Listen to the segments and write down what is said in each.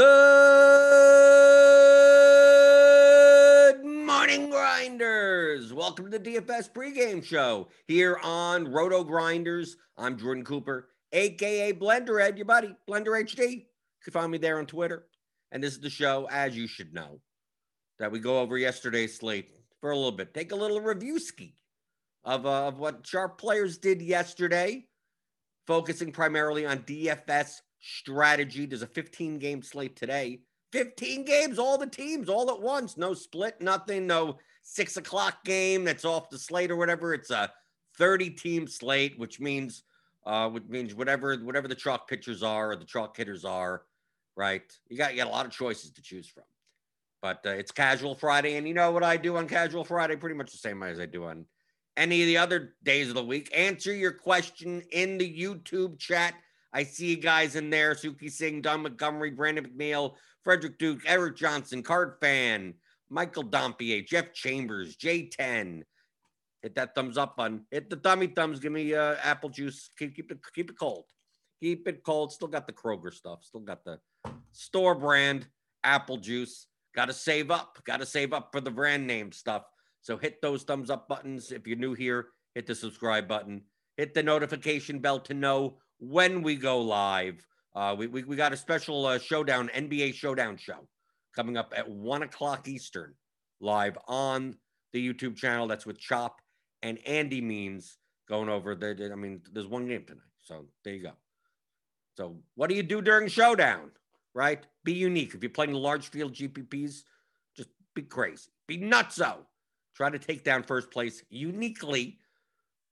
Good morning, grinders. Welcome to the DFS pregame show here on Roto Grinders. I'm Jordan Cooper, aka Blender Ed, your buddy, Blender HD. You can find me there on Twitter. And this is the show, as you should know, that we go over yesterday's slate for a little bit. Take a little review ski of, uh, of what sharp players did yesterday, focusing primarily on DFS strategy. There's a 15 game slate today. 15 games, all the teams, all at once. No split, nothing, no six o'clock game that's off the slate or whatever. It's a 30 team slate, which means uh which means whatever whatever the chalk pitchers are or the chalk hitters are, right? You got you got a lot of choices to choose from. But uh, it's casual Friday, and you know what I do on casual Friday? Pretty much the same as I do on any of the other days of the week. Answer your question in the YouTube chat I see you guys in there Suki Singh, Don Montgomery, Brandon McNeil, Frederick Duke, Eric Johnson, Card Fan, Michael Dompier, Jeff Chambers, J10. Hit that thumbs up button. Hit the thummy thumbs. Give me uh, apple juice. Keep, keep it keep it cold. Keep it cold. Still got the Kroger stuff. Still got the store brand apple juice. Got to save up. Got to save up for the brand name stuff. So hit those thumbs up buttons. If you're new here, hit the subscribe button. Hit the notification bell to know when we go live. Uh, we, we, we got a special uh, showdown, NBA showdown show coming up at one o'clock Eastern live on the YouTube channel. That's with Chop and Andy Means going over the. I mean, there's one game tonight. So there you go. So what do you do during showdown? Right? Be unique. If you're playing large field GPPs, just be crazy. Be nutso. Try to take down first place uniquely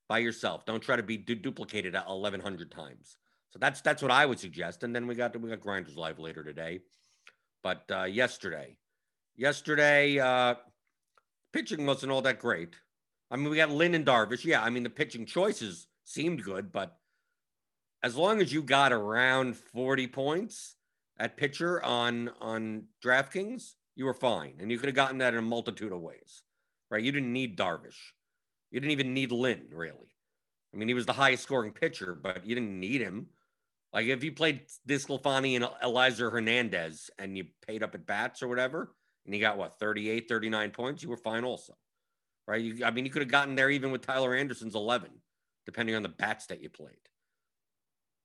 by yourself. Don't try to be du- duplicated 1100 times. So that's that's what I would suggest. And then we got we got grinders live later today. But uh, yesterday, yesterday, uh, pitching wasn't all that great. I mean, we got Lynn and Darvish. Yeah, I mean the pitching choices seemed good, but as long as you got around 40 points at pitcher on on DraftKings, you were fine, and you could have gotten that in a multitude of ways, right? You didn't need Darvish. You didn't even need Lynn, really. I mean, he was the highest scoring pitcher, but you didn't need him. Like if you played DeSclafani and Elieser Hernandez and you paid up at bats or whatever, and you got what 38, 39 points, you were fine also. Right? You, I mean, you could have gotten there even with Tyler Anderson's 11, depending on the bats that you played.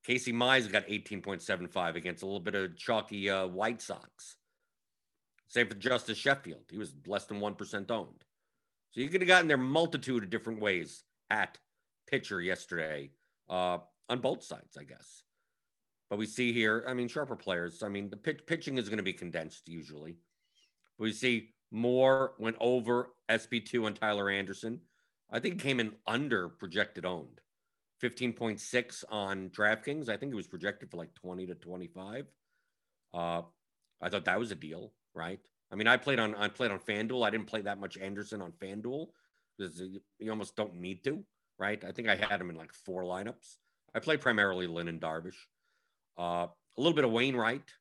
Casey Mize got 18.75 against a little bit of chalky uh, White Sox. Same for Justus Sheffield. He was less than 1% owned. So you could have gotten there multitude of different ways at pitcher yesterday uh, on both sides, I guess. But we see here, I mean, sharper players. I mean, the pitch, pitching is going to be condensed usually. We see Moore went over SP2 on Tyler Anderson. I think came in under projected owned. 15.6 on DraftKings. I think it was projected for like 20 to 25. Uh, I thought that was a deal, right? I mean, I played on I played on FanDuel. I didn't play that much Anderson on FanDuel because you almost don't need to, right? I think I had him in like four lineups. I played primarily Lynn and Darvish. Uh, a little bit of Wainwright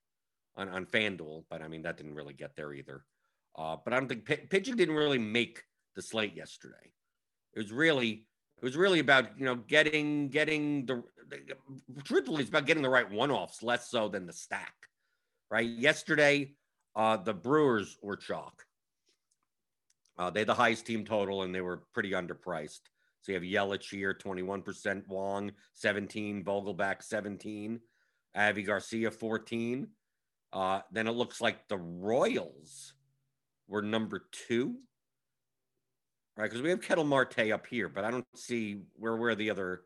on, on FanDuel, but I mean that didn't really get there either. Uh, but I don't think p- pitching didn't really make the slate yesterday. It was really it was really about you know getting getting the, the truthfully it's about getting the right one offs less so than the stack. Right yesterday, uh, the Brewers were chalk. Uh, they had the highest team total and they were pretty underpriced. So you have Yelich here, 21%, Wong, 17, Vogelbach, 17, Avi Garcia, 14. Uh, then it looks like the Royals were number two, right? Because we have Ketel Marte up here, but I don't see where where the other,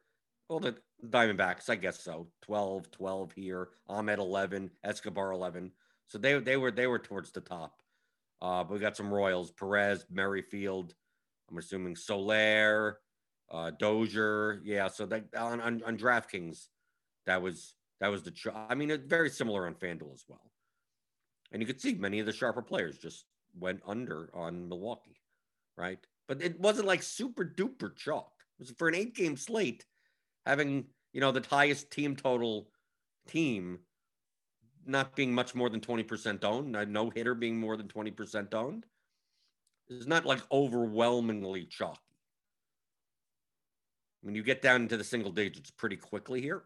well, the Diamondbacks, I guess so. 12, 12 here, Ahmed 11, Escobar 11. So they they were they were towards the top. Uh, but we got some Royals: Perez, Merrifield. I'm assuming Soler, uh, Dozier. Yeah. So that on, on on DraftKings, that was that was the. I mean, it's very similar on FanDuel as well. And you could see many of the sharper players just went under on Milwaukee, right? But it wasn't like super duper chalk. It was for an eight game slate, having you know the highest team total team not being much more than 20% owned, no hitter being more than 20% owned, is not like overwhelmingly chalky. When you get down into the single digits pretty quickly here,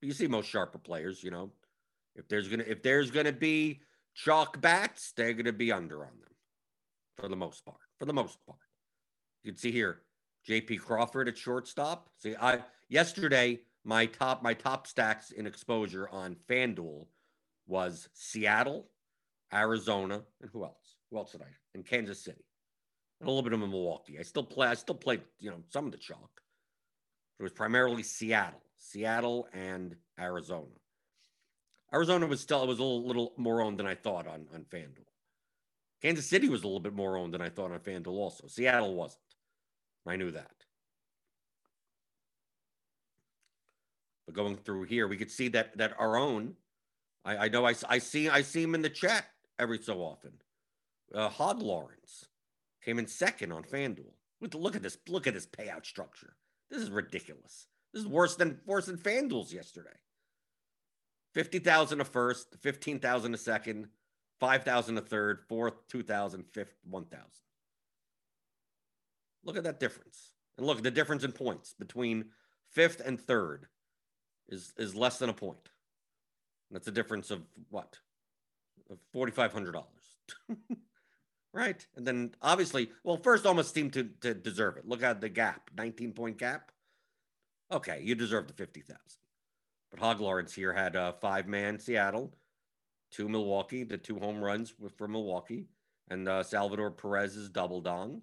you see most sharper players, you know, If there's gonna if there's gonna be chalk bats, they're gonna be under on them for the most part. For the most part, you can see here, J.P. Crawford at shortstop. See, I yesterday my top my top stacks in exposure on FanDuel was Seattle, Arizona, and who else? Who else did I? And Kansas City, and a little bit of Milwaukee. I still play. I still played. You know, some of the chalk. It was primarily Seattle, Seattle, and Arizona. Arizona was still was a little, little more owned than I thought on on FanDuel. Kansas City was a little bit more owned than I thought on FanDuel. Also, Seattle wasn't. I knew that. But going through here, we could see that that our own. I, I know I, I see I see him in the chat every so often. Uh, Hog Lawrence came in second on FanDuel. Look at this! Look at this payout structure. This is ridiculous. This is worse than worse than FanDuel's yesterday. Fifty thousand a first, fifteen thousand a second, five thousand a third, fourth, two thousand, fifth, one thousand. Look at that difference, and look at the difference in points between fifth and third is is less than a point. That's a difference of what? Of forty five hundred dollars. right? And then obviously, well, first almost seemed to, to deserve it. Look at the gap, 19 point gap. Okay, you deserve the 50,000. But Hog Lawrence here had a five man Seattle, two Milwaukee, the two home runs for Milwaukee, and uh, Salvador Perez's double dong.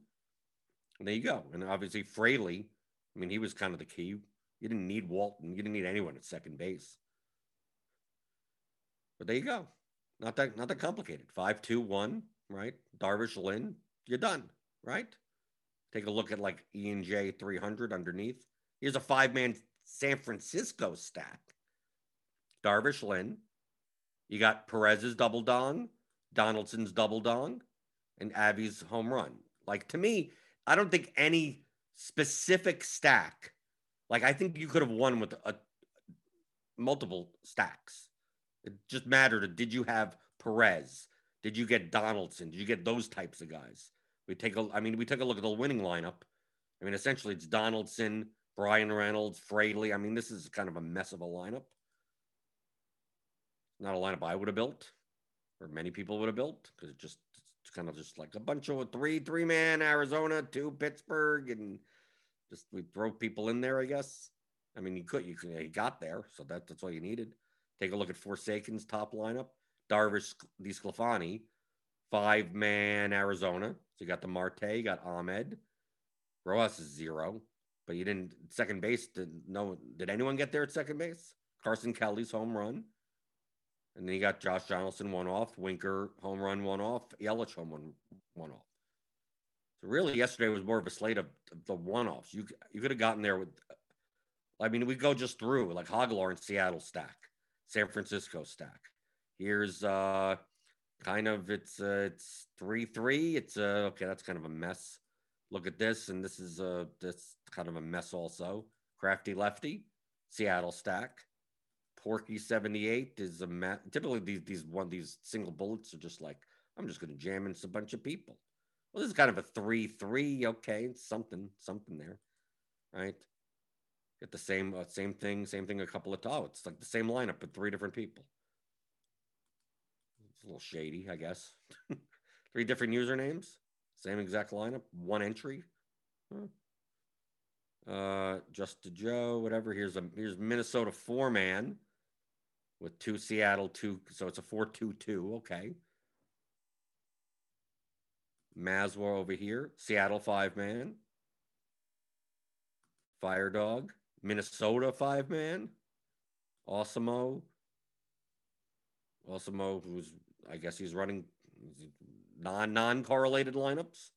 And there you go. And obviously, Fraley, I mean, he was kind of the key. You didn't need Walton, you didn't need anyone at second base. But there you go. Not that not that complicated. Five, two, one, right? Darvish Lynn, you're done, right? Take a look at like ENJ 300 underneath. Here's a five man San Francisco stack. Darvish Lynn. You got Perez's double dong, Donaldson's double dong, and Avi's home run. Like to me, I don't think any specific stack, like I think you could have won with a, multiple stacks. It just mattered. Did you have Perez? Did you get Donaldson? Did you get those types of guys? We take a, I mean, we took a look at the winning lineup. I mean, essentially, it's Donaldson, Bryan Reynolds, Fraley. I mean, this is kind of a mess of a lineup. Not a lineup I would have built, or many people would have built, because it just it's kind of just like a bunch of three, three man Arizona, two Pittsburgh, and just we throw people in there. I guess. I mean, you could, you could, you got there, so that, that's all you needed. Take a look at Forsaken's top lineup. Darvish DeSclafani, five man Arizona. So you got the Marte, you got Ahmed. Rojas is zero, but you didn't second base. Did no? Did anyone get there at second base? Carson Kelly's home run, and then you got Josh Donaldson one off, Winker home run one off, Yelich home run one off. So really, yesterday was more of a slate of, of the one offs. You you could have gotten there with. I mean, we go just through like Hog and Seattle stack, San Francisco stack, Here's uh kind of it's uh, it's three three. It's uh okay, that's kind of a mess. Look at this, and this is uh this kind of a mess also. Crafty lefty, Seattle stack. Porky 78 is a mess. Typically these these one these single bullets are just like, I'm just gonna jam into a bunch of people. Well, this is kind of a three three. Okay, something, something there. Right. Get the same uh, same thing, same thing a couple of times. It's like the same lineup, but three different people It's a little shady, I guess. Three different usernames, same exact lineup, one entry. Huh. Uh, just to Joe, whatever. Here's a here's Minnesota four man with two Seattle two, so it's a four two two. Okay. Maswar over here, Seattle five man. Fire Dog, Minnesota five man. Awesemo. Awesemo, who's I guess he's running non non correlated lineups.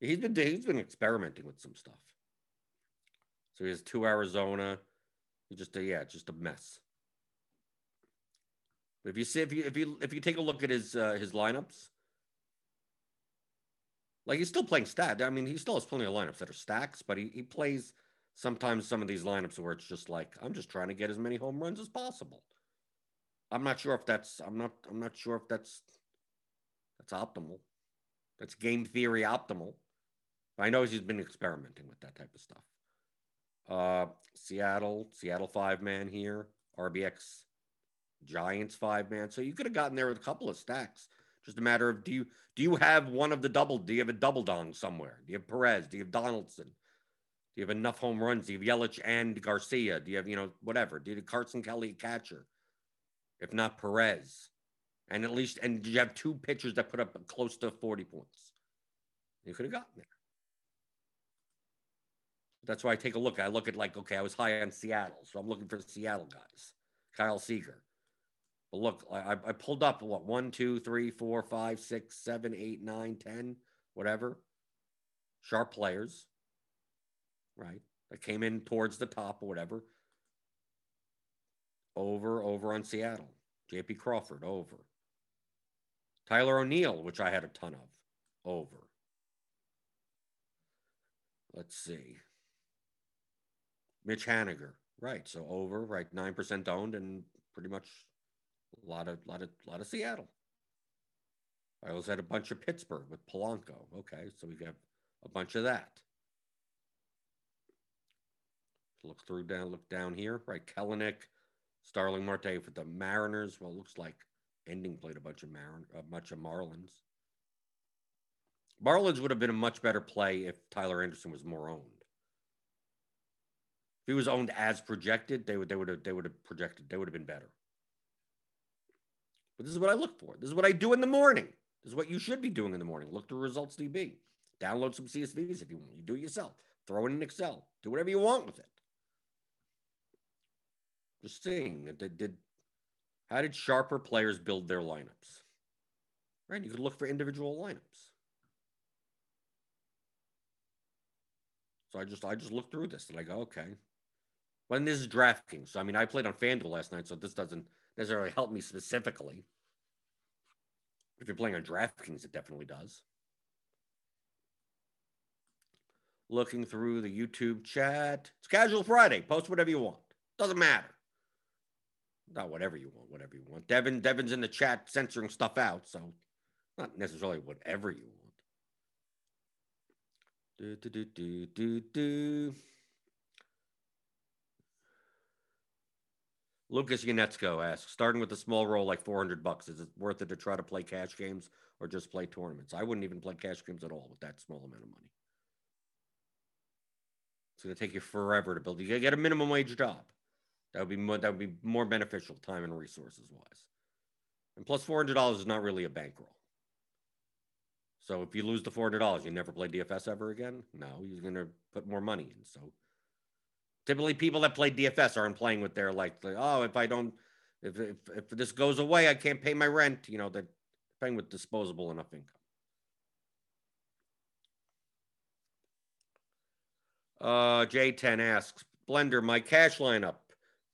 He's been he's been experimenting with some stuff. So he has two Arizona. He just a, yeah, just a mess. But if you see if you if you if you take a look at his uh, his lineups, like he's still playing stat. I mean, he still has plenty of lineups that are stacks, but he, he plays sometimes some of these lineups where it's just like I'm just trying to get as many home runs as possible. I'm not sure if that's I'm not I'm not sure if that's that's optimal. That's game theory optimal. I know he's been experimenting with that type of stuff. Uh, Seattle, Seattle five man here, RBX Giants five man. So you could have gotten there with a couple of stacks. Just a matter of do you do you have one of the double? Do you have a double dong somewhere? Do you have Perez? Do you have Donaldson? Do you have enough home runs? Do you have Yelich and Garcia? Do you have, you know, whatever? Do you have Carson Kelly catcher? If not Perez. And at least, and you have two pitchers that put up close to 40 points? You could have gotten there. That's why I take a look. I look at like, okay, I was high on Seattle, so I'm looking for Seattle guys. Kyle Seager. But look, I, I pulled up what one, two, three, four, five, six, seven, eight, nine, ten, whatever. Sharp players, right? That came in towards the top or whatever. Over, over on Seattle. JP Crawford, over. Tyler O'Neill, which I had a ton of, over. Let's see. Mitch Haniger, right? So over, right? Nine percent owned, and pretty much a lot of, lot of, lot of Seattle. I also had a bunch of Pittsburgh with Polanco. Okay, so we have a bunch of that. Look through down, look down here, right? Kelenic, Starling Marte for the Mariners. Well, looks like Ending played a bunch of Marin, uh, a bunch of Marlins. Marlins would have been a much better play if Tyler Anderson was more owned. If he was owned as projected, they would they would have they would have projected they would have been better. But this is what I look for. This is what I do in the morning. This is what you should be doing in the morning. Look through results DB. Download some CSVs if you want. You do it yourself. Throw it in Excel. Do whatever you want with it. Just seeing did, did how did sharper players build their lineups? Right? You could look for individual lineups. So I just I just looked through this and I go, okay. When this is DraftKings. So I mean I played on FanDuel last night, so this doesn't necessarily help me specifically. If you're playing on DraftKings, it definitely does. Looking through the YouTube chat. It's casual Friday. Post whatever you want. Doesn't matter. Not whatever you want, whatever you want. Devin, Devin's in the chat censoring stuff out, so not necessarily whatever you want. Do, do, do, do, do, do. Lucas Yanetsko asks, starting with a small roll like 400 bucks, is it worth it to try to play cash games or just play tournaments? I wouldn't even play cash games at all with that small amount of money. It's going to take you forever to build. You got to get a minimum wage job. That would be more, that would be more beneficial time and resources wise. And plus four hundred dollars is not really a bankroll. So if you lose the four hundred dollars, you never play DFS ever again. No, you're to put more money in. So typically, people that play DFS aren't playing with their like, like oh, if I don't, if, if if this goes away, I can't pay my rent. You know, they're paying with disposable enough income. Uh, J10 asks, Blender, my cash lineup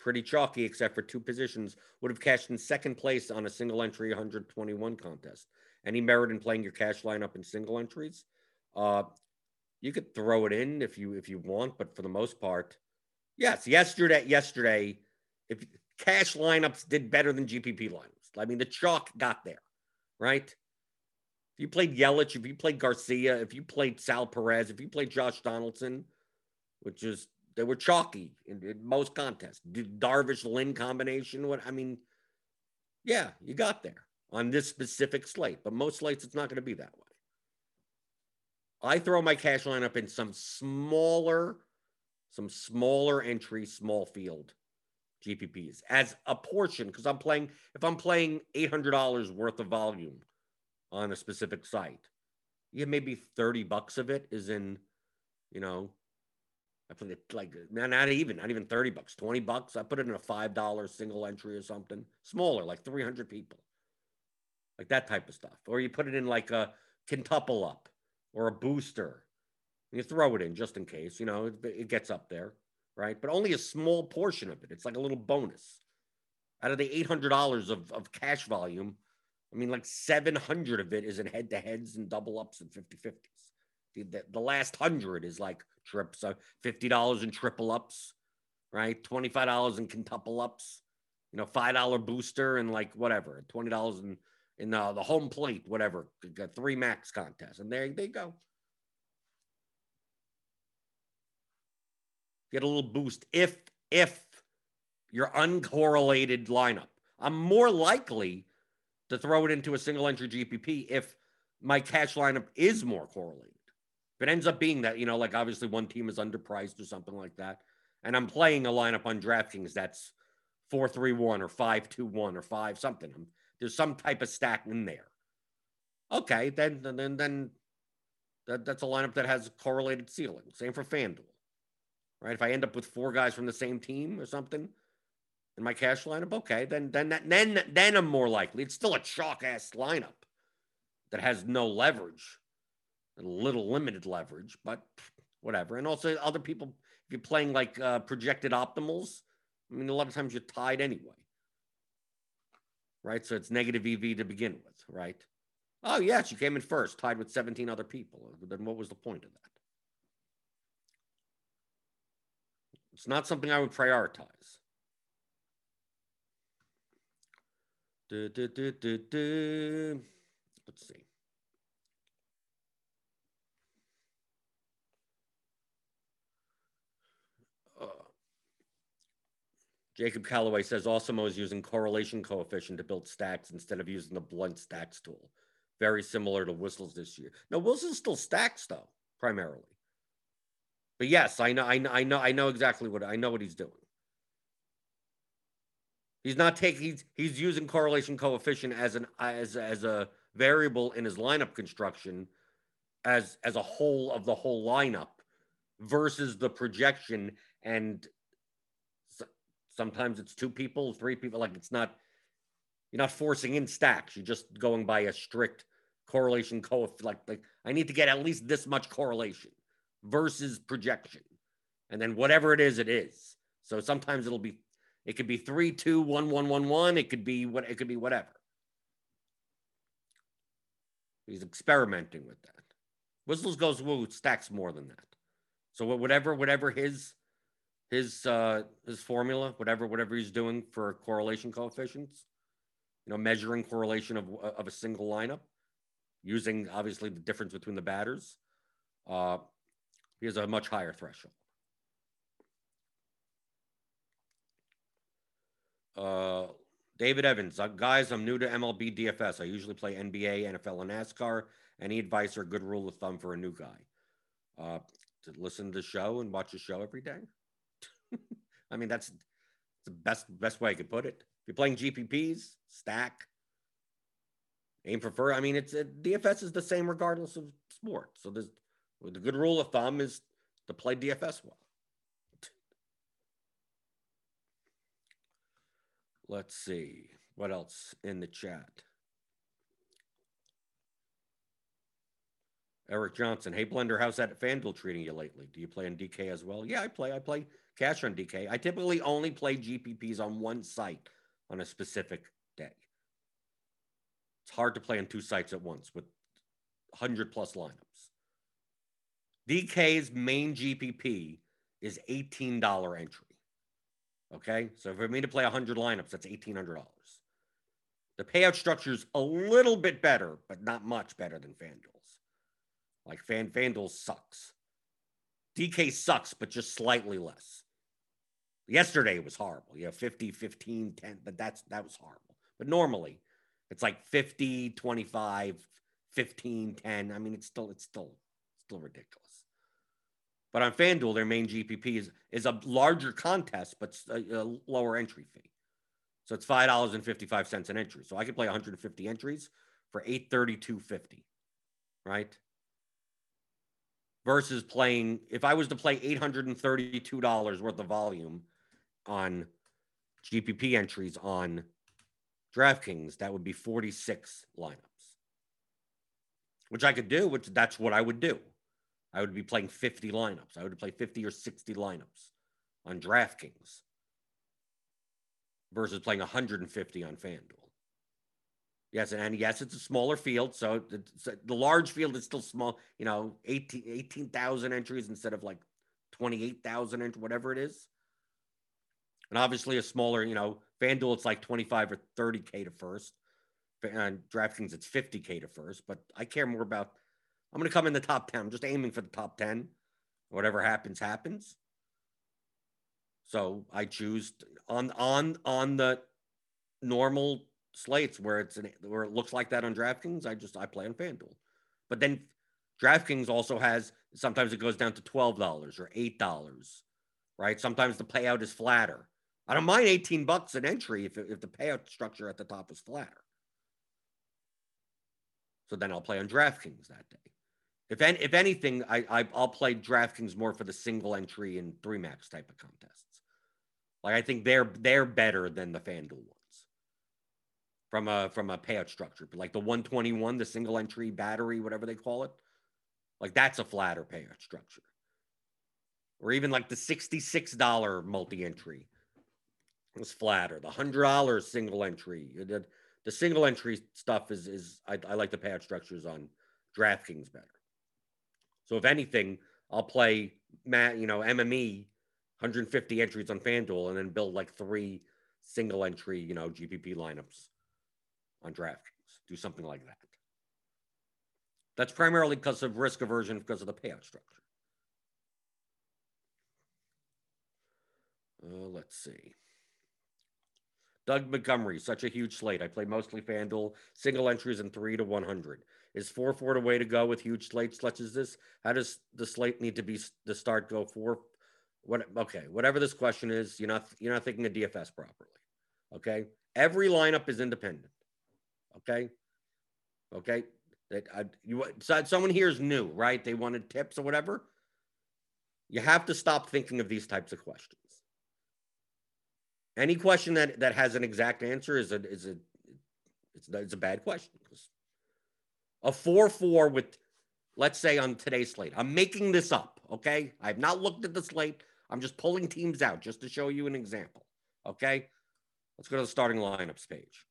pretty chalky, except for two positions, would have cashed in second place on a single entry 121 contest. Any merit in playing your cash lineup in single entries? Uh, you could throw it in if you if you want, but for the most part, yes. Yesterday, yesterday, if cash lineups did better than GPP lineups, I mean the chalk got there, right? If you played Yelich, if you played Garcia, if you played Sal Perez, if you played Josh Donaldson, which is they were chalky in, in most contests. Darvish Lynn combination. What I mean, yeah, you got there on this specific slate, but most slates it's not going to be that way. I throw my cash lineup in some smaller, some smaller entry, small field GPPs as a portion because I'm playing. If I'm playing eight hundred dollars worth of volume on a specific site, yeah, maybe thirty bucks of it is in, you know, I put it like not even, not even 30 bucks, 20 bucks. I put it in a $5 single entry or something, smaller, like 300 people, like that type of stuff. Or you put it in like a quintuple up or a booster. You throw it in just in case, you know, it, it gets up there, right? But only a small portion of it. It's like a little bonus. Out of the $800 of, of cash volume, I mean, like 700 of it is in head to heads and double ups and 50 50s. The, the, the last hundred is like trips, fifty dollars in triple ups, right? Twenty five dollars in quintuple ups, you know, five dollar booster and like whatever, twenty dollars in in uh, the home plate, whatever, three max contest, and there they go. Get a little boost if if your uncorrelated lineup. I'm more likely to throw it into a single entry GPP if my cash lineup is more correlated. If it ends up being that, you know, like obviously one team is underpriced or something like that, and I'm playing a lineup on DraftKings that's four three one or five two one or five something. There's some type of stack in there. Okay, then then then that, that's a lineup that has correlated ceiling. Same for FanDuel. Right? If I end up with four guys from the same team or something in my cash lineup, okay, then then that, then then I'm more likely. It's still a chalk ass lineup that has no leverage, a little limited leverage, but whatever. And also other people, if you're playing like uh, projected optimals, I mean, a lot of times you're tied anyway. Right? So it's negative EV to begin with, right? Oh, yes, you came in first, tied with 17 other people. Then what was the point of that? It's not something I would prioritize. Du, du, du, Let's see. Jacob Calloway says Awesemo is using correlation coefficient to build stacks instead of using the blunt stacks tool. Very similar to Whistles this year. No, Whistles still stacks though, primarily. But yes, I know, I know, I know, I know exactly what I know what he's doing. He's not taking. He's he's using correlation coefficient as an as as a variable in his lineup construction, as as a whole of the whole lineup, versus the projection and Sometimes it's two people, three people. Like it's not, you're not forcing in stacks. You're just going by a strict correlation coefficient. Like, like I need to get at least this much correlation versus projection. And then whatever it is, it is. So sometimes it'll be, it could be three, two, one, one, one, one. It could be what it could be whatever. He's experimenting with that. Whistles goes woo stacks more than that. So whatever, whatever his his uh, his formula, whatever whatever he's doing for correlation coefficients, you know, measuring correlation of of a single lineup, using obviously the difference between the batters, uh, he has a much higher threshold. Uh, David Evans, uh, guys, I'm new to MLB DFS. I usually play NBA, NFL, and NASCAR. Any advice or good rule of thumb for a new guy? Uh, to listen to the show and watch the show every day. I mean, that's the best best way I could put it. If you're playing GPPs, stack, aim for fur. I mean, it's uh, a, DFS is the same regardless of sport. So there's the good rule of thumb is to play DFS well. Let's see what else in the chat. Eric Johnson, hey Blender, how's that FanDuel treating you lately? Do you play in DK as well? Yeah, I play. I play cash on DK. I typically only play GPPs on one site on a specific day. It's hard to play on two sites at once with 100 plus lineups. DK's main GPP is $18 entry. Okay. So for me to play 100 lineups, that's $1,800. The payout structure is a little bit better, but not much better than FanDuel's. Like Fan FanDuel sucks. DK sucks, but just slightly less. Yesterday was horrible. You know, 50, 15, 10, but that's that was horrible. But normally it's like 50, 25, 15, 10. I mean, it's still it's still still ridiculous. But on FanDuel, their main GPP is is a larger contest, but a, a lower entry fee. So it's five dollars and fifty five cents an entry. So I could play 150 entries for 832.50, right? Versus playing if I was to play $832 worth of volume on GPP entries on DraftKings, that would be 46 lineups, which I could do, which that's what I would do. I would be playing 50 lineups. I would play 50 or 60 lineups on DraftKings versus playing 150 on FanDuel. Yes, and yes, it's a smaller field. So the large field is still small, you know, 18,000 18, entries instead of like 28,000 and whatever it is. And obviously, a smaller, you know, FanDuel, it's like 25 or 30K to first. And DraftKings, it's 50K to first. But I care more about, I'm going to come in the top 10. I'm just aiming for the top 10. Whatever happens, happens. So I choose on on on the normal slates where it's an, where it looks like that on DraftKings, I just I play on FanDuel. But then DraftKings also has sometimes it goes down to twelve dollars or eight dollars, right? Sometimes the payout is flatter. I don't mind eighteen bucks an entry if if the payout structure at the top is flatter. So then I'll play on DraftKings that day. If any, if anything, I, I will play DraftKings more for the single entry and three max type of contests. Like I think they're they're better than the FanDuel ones from a from a payout structure. But like the 121, the single entry battery, whatever they call it, like that's a flatter payout structure. Or even like the $66 multi-entry was flatter. The hundred dollars single entry. The, the single entry stuff is is I, I like the payout structures on DraftKings better. So if anything, I'll play Matt, you know, MME 150 entries on FanDuel and then build like three single entry, you know, GPP lineups on DraftKings. Do something like that. That's primarily because of risk aversion because of the payout structure. Uh, let's see. Doug Montgomery, such a huge slate. I play mostly FanDuel, single entries and three to 100. Is 4 4 the way to go with huge slates such as this? How does the slate need to be the start go for? What okay, whatever this question is, you're not you're not thinking of DFS properly. Okay. Every lineup is independent. Okay. Okay. That I, you so someone here is new, right? They wanted tips or whatever. You have to stop thinking of these types of questions. Any question that that has an exact answer is a is a it's, it's a bad question. A four four with, let's say on today's slate. I'm making this up. Okay, I've not looked at the slate. I'm just pulling teams out just to show you an example. Okay, let's go to the starting lineups page.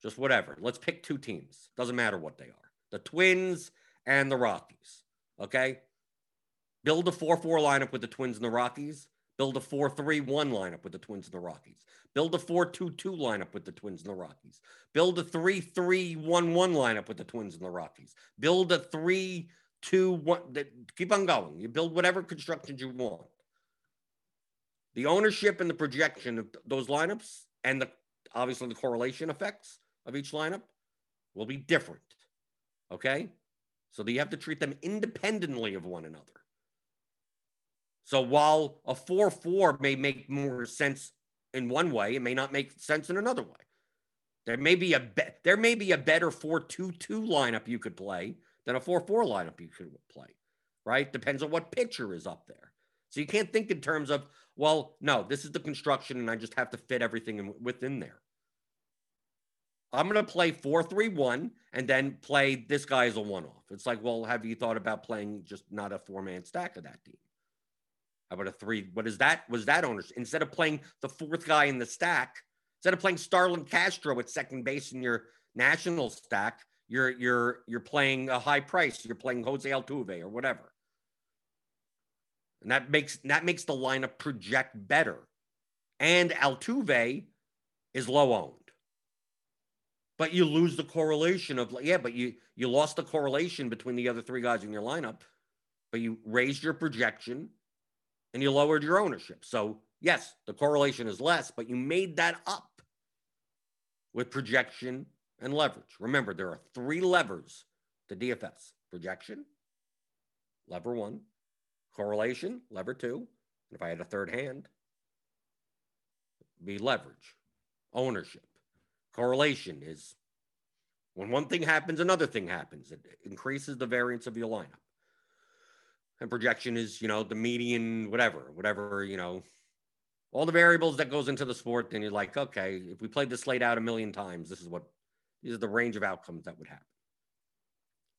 Just whatever. Let's pick two teams. Doesn't matter what they are. The Twins and the Rockies. Okay. Build a 4 4 lineup with the Twins and the Rockies. Build a 4 3 1 lineup with the Twins and the Rockies. Build a 4 2 2 lineup with the Twins and the Rockies. Build a 3 3 1 1 lineup with the Twins and the Rockies. Build a 3 2 1. Keep on going. You build whatever constructions you want. The ownership and the projection of those lineups and the obviously the correlation effects of each lineup will be different. Okay? So you have to treat them independently of one another. So while a 4 4 may make more sense in one way, it may not make sense in another way. There may be a be- there may be a better 4 2 2 lineup you could play than a 4 4 lineup you could play, right? Depends on what pitcher is up there. So you can't think in terms of, well, no, this is the construction and I just have to fit everything in, within there. I'm going to play 4 3 1 and then play this guy as a one off. It's like, well, have you thought about playing just not a four man stack of that team? About a three? What is that? Was that owners instead of playing the fourth guy in the stack, instead of playing Starlin Castro at second base in your national stack, you're you're you're playing a high price. You're playing Jose Altuve or whatever, and that makes that makes the lineup project better. And Altuve is low owned, but you lose the correlation of yeah, but you you lost the correlation between the other three guys in your lineup, but you raised your projection and you lowered your ownership. So, yes, the correlation is less, but you made that up with projection and leverage. Remember, there are three levers to DFS projection, lever one, correlation, lever two. And if I had a third hand, be leverage, ownership. Correlation is when one thing happens, another thing happens. It increases the variance of your lineup and projection is you know the median whatever whatever you know all the variables that goes into the sport then you're like okay if we played this laid out a million times this is what these are the range of outcomes that would happen.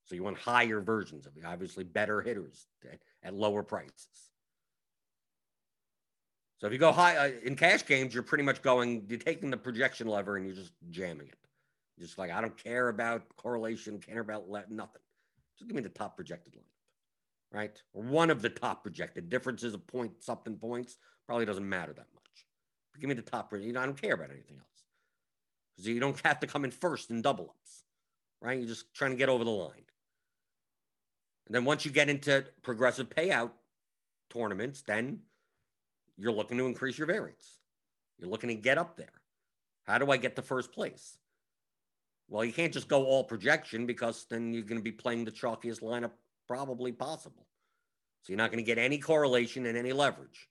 So you want higher versions of it obviously better hitters at, at lower prices. So if you go high uh, in cash games you're pretty much going you're taking the projection lever and you're just jamming it. Just like i don't care about correlation care about le- nothing. Just give me the top projected line right? Or one of the top projected. Differences of point something points probably doesn't matter that much. But give me the top. You know, I don't care about anything else because you don't have to come in first in double ups, right? You're just trying to get over the line. And then once you get into progressive payout tournaments, then you're looking to increase your variance. You're looking to get up there. How do I get to first place? Well, you can't just go all projection because then you're going to be playing the chalkiest lineup probably possible. So you're not going to get any correlation and any leverage.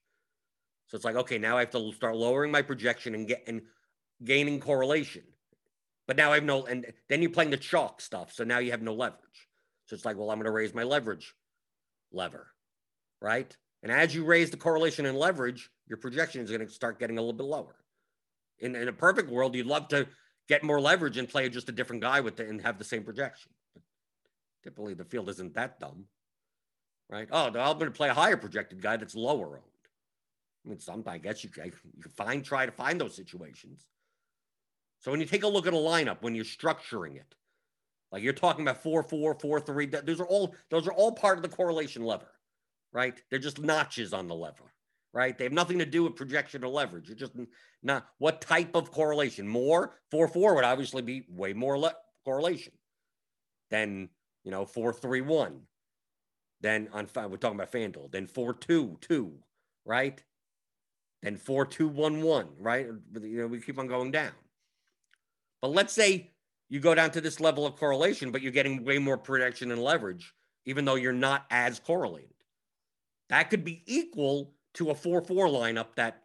So it's like, okay, now I have to start lowering my projection and get and gaining correlation. But now I have no, and then you're playing the chalk stuff. So now you have no leverage. So it's like, well, I'm going to raise my leverage lever, right? And as you raise the correlation and leverage, your projection is going to start getting a little bit lower. In, in a perfect world, you'd love to get more leverage and play just a different guy with it and have the same projection. Typically, the field isn't that dumb, right? Oh, I'm going to play a higher projected guy that's lower owned. I mean, some I guess you, you can find try to find those situations. So when you take a look at a lineup, when you're structuring it, like you're talking about four four four three, those are all those are all part of the correlation lever, right? They're just notches on the lever, right? They have nothing to do with projection or leverage. You're just not what type of correlation. More four four would obviously be way more le- correlation than you know four three one. Then on five, we're talking about FanDuel. Then four two two, right? Then four two one one, right? You know we keep on going down. But let's say you go down to this level of correlation, but you're getting way more protection and leverage, even though you're not as correlated. That could be equal to a 4 4 lineup that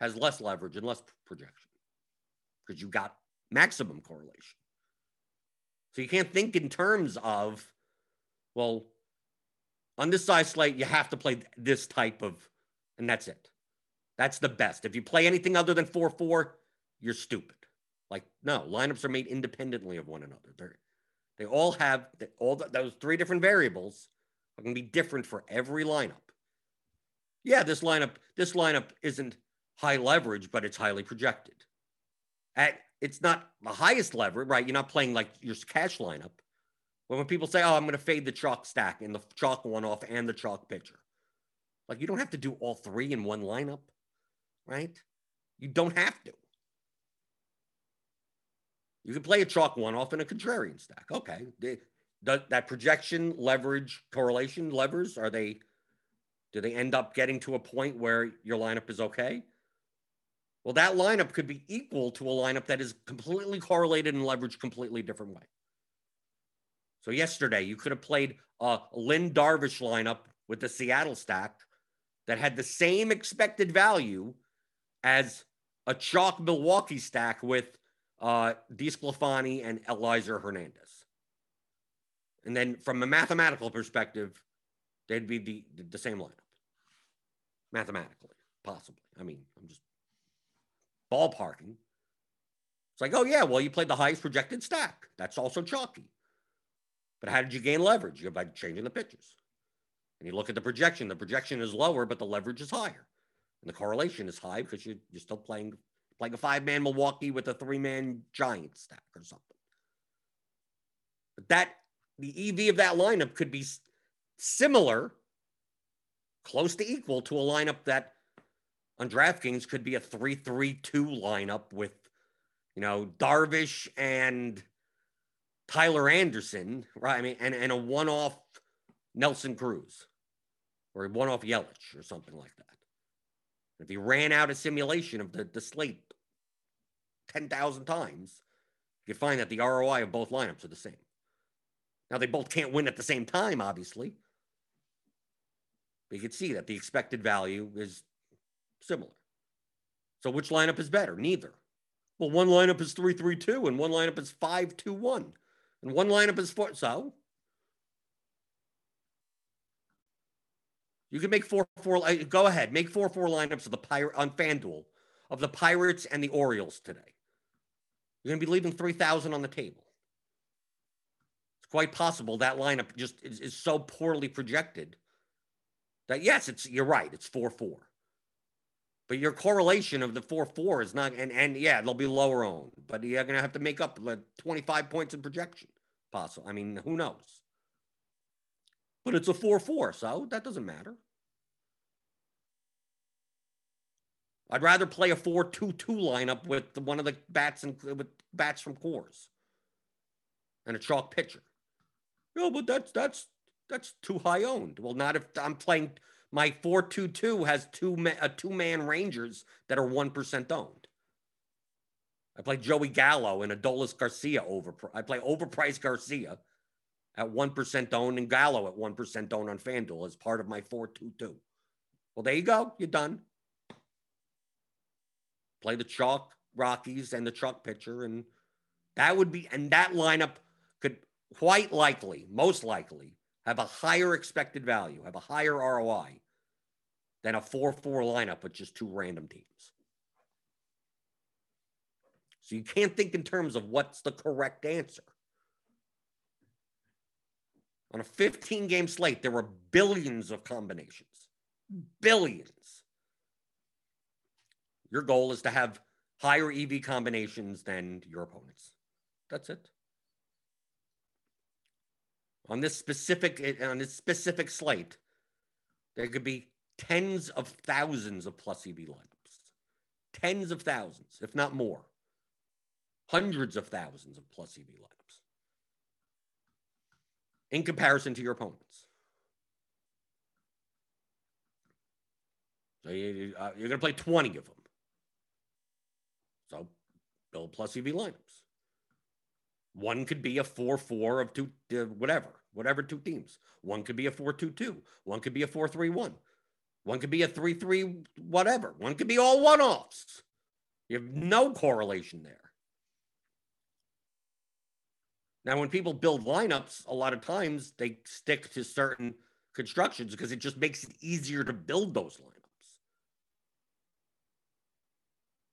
has less leverage and less projection because you got maximum correlation. So you can't think in terms of, well, on this size slate, you have to play this type of, and that's it. That's the best. If you play anything other than 4 4, you're stupid. Like, no, lineups are made independently of one another. They're, they all have all the, those three different variables are going to be different for every lineup. Yeah, this lineup, this lineup isn't high leverage, but it's highly projected. At it's not the highest leverage, right? You're not playing like your cash lineup. But when people say, "Oh, I'm going to fade the chalk stack in the chalk one off and the chalk pitcher," like you don't have to do all three in one lineup, right? You don't have to. You can play a chalk one off in a contrarian stack. Okay. That projection leverage correlation levers are they do they end up getting to a point where your lineup is okay? Well, that lineup could be equal to a lineup that is completely correlated and leveraged completely different way. So yesterday, you could have played a Lynn Darvish lineup with the Seattle stack that had the same expected value as a chalk Milwaukee stack with uh, DeSclafani and Elieser Hernandez. And then from a mathematical perspective, they'd be the, the same lineup. Mathematically, possibly. I mean, I'm just ballparking. It's like, oh, yeah, well, you played the highest projected stack. That's also chalky. But how did you gain leverage? You by changing the pitches. And you look at the projection. The projection is lower, but the leverage is higher. And the correlation is high because you're, you're still playing like a five man Milwaukee with a three man Giant stack or something. But that, the EV of that lineup could be similar, close to equal to a lineup that on DraftKings could be a 3 3 2 lineup with, you know, Darvish and Tyler Anderson, right? I mean, and, and a one off Nelson Cruz or a one off Yelich or something like that. If he ran out a simulation of the, the slate 10,000 times, you find that the ROI of both lineups are the same. Now, they both can't win at the same time, obviously. But you can see that the expected value is similar. So, which lineup is better? Neither. Well, one lineup is 3 3 2, and one lineup is 5 2 1, and one lineup is 4. So, you can make 4 4. Uh, go ahead, make 4 4 lineups of the Pirate on FanDuel of the Pirates and the Orioles today. You're going to be leaving 3,000 on the table. It's quite possible that lineup just is, is so poorly projected that, yes, it's you're right, it's 4 4. But your correlation of the 4 4 is not, and, and yeah, they'll be lower owned, but you're to have to make up like 25 points in projection. Possible. I mean, who knows? But it's a 4 4, so that doesn't matter. I'd rather play a 4-2-2 lineup with one of the bats and with bats from Coors and a chalk pitcher. No, but that's that's that's too high owned. Well, not if I'm playing my 4-2-2 has two a uh, two man Rangers that are 1% owned. I play Joey Gallo and Adolis Garcia over. I play overpriced Garcia at 1% owned and Gallo at 1% owned on FanDuel as part of my 4-2-2. Well, there you go. You're done. Play the chalk Rockies and the chalk pitcher. And that would be, and that lineup could quite likely, most likely, have a higher expected value, have a higher ROI than a 4 4 lineup with just two random teams. So you can't think in terms of what's the correct answer. On a 15 game slate, there were billions of combinations. Billions. Your goal is to have higher EV combinations than your opponents. That's it. On this specific on this specific slate, there could be tens of thousands of plus EV lineups. Tens of thousands, if not more. Hundreds of thousands of plus EV lineups in comparison to your opponents. So you, are going to play 20 of them. So build plus EV lineups. One could be a 4 4 of two, uh, whatever, whatever two teams. One could be a 4 2 2. One could be a 4 3 1. One could be a 3 3 whatever. One could be all one offs. You have no correlation there. Now, when people build lineups, a lot of times they stick to certain constructions because it just makes it easier to build those lineups.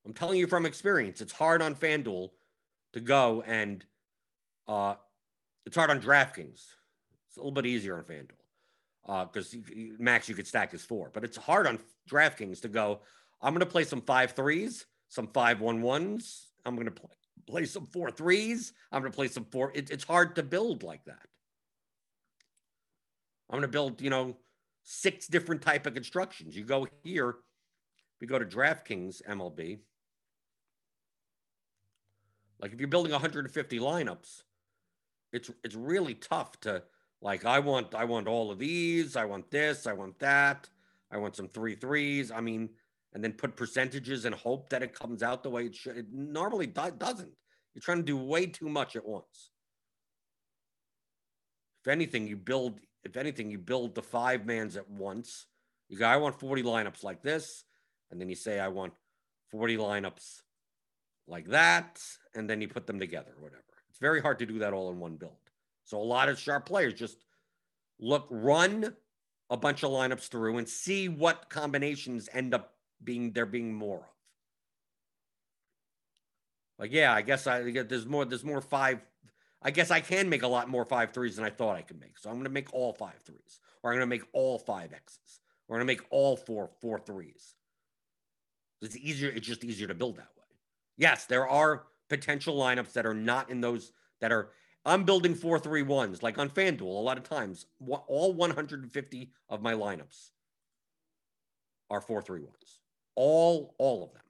I'm telling you from experience, it's hard on FanDuel to go and uh, it's hard on DraftKings. It's a little bit easier on FanDuel because uh, max you could stack is four, but it's hard on DraftKings to go. I'm going to play some five threes, some five one ones. I'm going to play play some four threes. I'm going to play some four. It, it's hard to build like that. I'm going to build, you know, six different type of constructions. You go here, we go to DraftKings MLB. Like if you're building 150 lineups, it's it's really tough to like I want I want all of these, I want this, I want that, I want some three threes. I mean, and then put percentages and hope that it comes out the way it should. It normally do- doesn't. You're trying to do way too much at once. If anything, you build. If anything, you build the five mans at once. You go, I want 40 lineups like this, and then you say, I want 40 lineups like that, and then you put them together, or whatever. It's very hard to do that all in one build. So a lot of sharp players just look, run a bunch of lineups through and see what combinations end up being there being more of. Like, yeah, I guess I get there's more, there's more five. I guess I can make a lot more five threes than I thought I could make. So I'm to make all five threes, or I'm to make all five X's, or I'm to make all four four threes. It's easier. It's just easier to build that way. Yes, there are potential lineups that are not in those that are. I'm building four three ones like on FanDuel. A lot of times, all 150 of my lineups are four three ones. All all of them.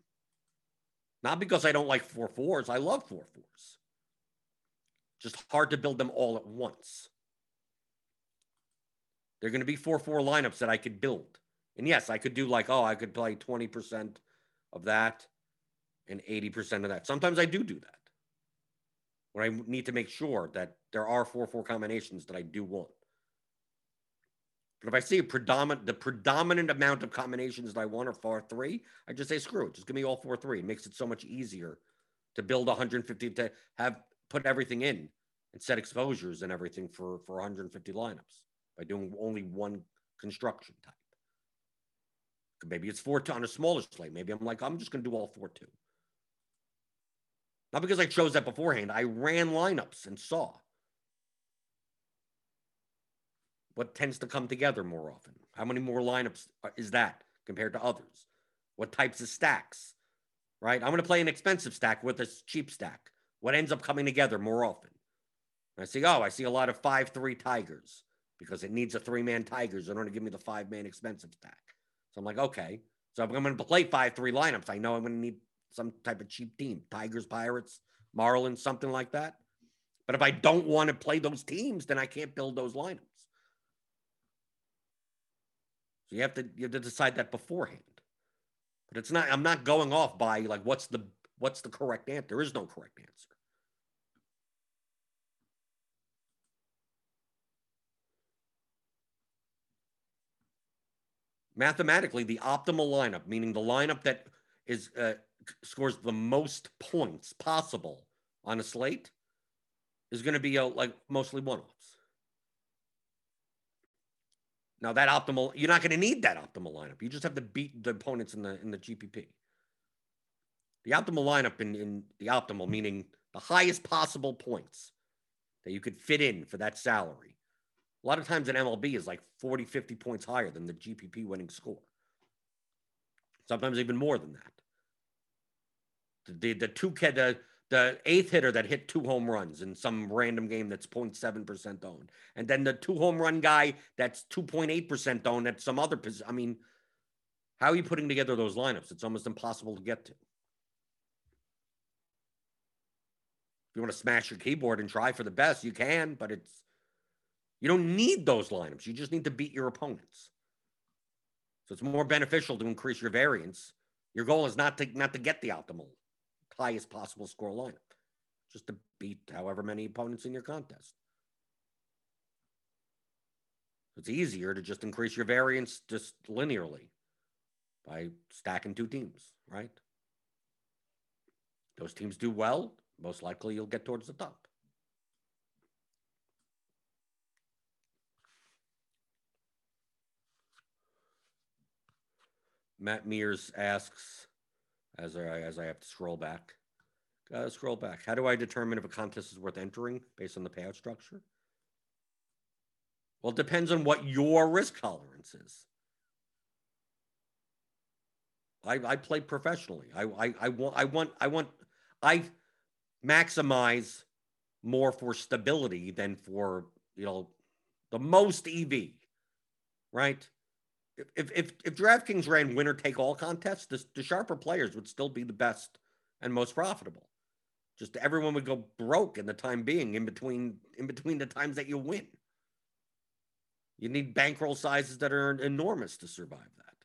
Not because I don't like four fours. I love four fours. Just hard to build them all at once. They're going to be four four lineups that I could build. And yes, I could do like, oh, I could play 20% of that and 80% of that. Sometimes I do do that. When I need to make sure that there are four four combinations that I do want. But if I see a predominant, the predominant amount of combinations that I want are four three, I just say screw it. Just give me all four three. It makes it so much easier to build 150 to have put everything in and set exposures and everything for for 150 lineups by doing only one construction type. Maybe it's four on a smaller slate. Maybe I'm like I'm just going to do all four two. Not because I chose that beforehand. I ran lineups and saw What tends to come together more often? How many more lineups is that compared to others? What types of stacks? Right? I'm going to play an expensive stack with a cheap stack. What ends up coming together more often? I see, oh, I see a lot of 5 3 Tigers because it needs a three man Tigers in order to give me the five man expensive stack. So I'm like, okay. So I'm going to play 5 3 lineups, I know I'm going to need some type of cheap team Tigers, Pirates, Marlins, something like that. But if I don't want to play those teams, then I can't build those lineups. So you have to you have to decide that beforehand. But it's not I'm not going off by like what's the what's the correct answer? There is no correct answer. Mathematically, the optimal lineup, meaning the lineup that is uh, scores the most points possible on a slate, is going to be a, like mostly one-offs. Now that optimal, you're not going to need that optimal lineup. You just have to beat the opponents in the in the GPP. The optimal lineup in, in the optimal, meaning the highest possible points that you could fit in for that salary. A lot of times in MLB is like 40, 50 points higher than the GPP winning score. Sometimes even more than that. The, the, two the, the eighth hitter that hit two home runs in some random game that's 0.7% owned. And then the two home run guy that's 2.8% owned at some other position. I mean, how are you putting together those lineups? It's almost impossible to get to. If you want to smash your keyboard and try for the best, you can, but it's you don't need those lineups. You just need to beat your opponents. So it's more beneficial to increase your variance. Your goal is not to not to get the optimal highest possible score lineup, just to beat however many opponents in your contest. It's easier to just increase your variance just linearly by stacking two teams, right? Those teams do well, most likely you'll get towards the top. Matt Mears asks, as I, as I have to scroll back, gotta scroll back. How do I determine if a contest is worth entering based on the payout structure? Well, it depends on what your risk tolerance is. I, I play professionally. I, I, I want, I want, I want, I maximize more for stability than for, you know, the most EV, right? If if if DraftKings ran winner take all contests, the, the sharper players would still be the best and most profitable. Just everyone would go broke in the time being in between in between the times that you win. You need bankroll sizes that are enormous to survive that.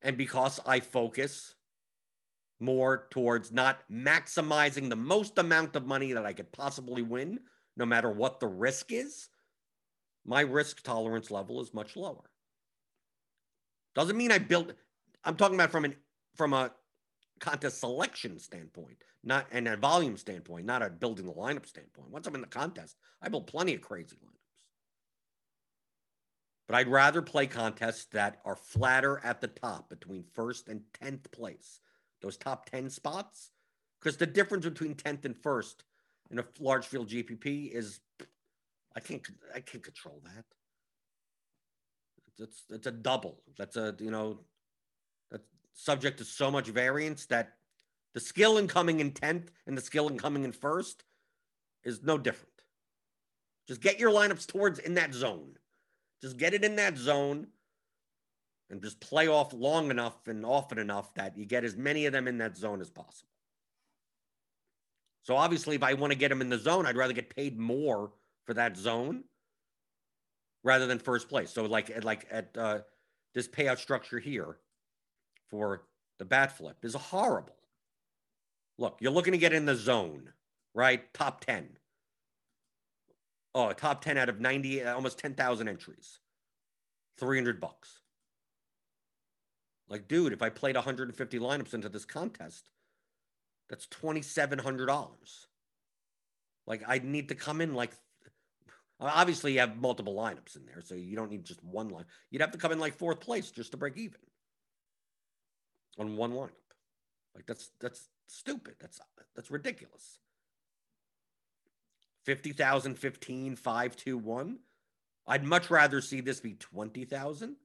And because I focus more towards not maximizing the most amount of money that I could possibly win, no matter what the risk is, my risk tolerance level is much lower. Doesn't mean I built. I'm talking about from an from a contest selection standpoint, not and a volume standpoint, not a building the lineup standpoint. Once I'm in the contest, I build plenty of crazy lineups. But I'd rather play contests that are flatter at the top between first and 10th place, those top 10 spots. Because the difference between 10th and first in a large field GPP is I can't I can't control that. It's it's a double. That's a you know that's subject to so much variance that the skill in coming in 10th and the skill in coming in first is no different. Just get your lineups towards in that zone. Just get it in that zone and just play off long enough and often enough that you get as many of them in that zone as possible. So obviously, if I want to get them in the zone, I'd rather get paid more for that zone rather than first place. So like at like at uh, this payout structure here for the bat flip is horrible. Look, you're looking to get in the zone, right? Top 10. Oh, top 10 out of 90, almost 10,000 entries. 300 bucks. Like, dude, if I played 150 lineups into this contest, that's $2,700. Like, I'd need to come in like Uh, obviously, you have multiple lineups in there, so you don't need just one line. You'd have to come in like fourth place just to break even on one lineup. Like that's that's stupid. That's that's ridiculous. 50,000, 15, 5, 2, 1. I'd much rather see this be 20,000,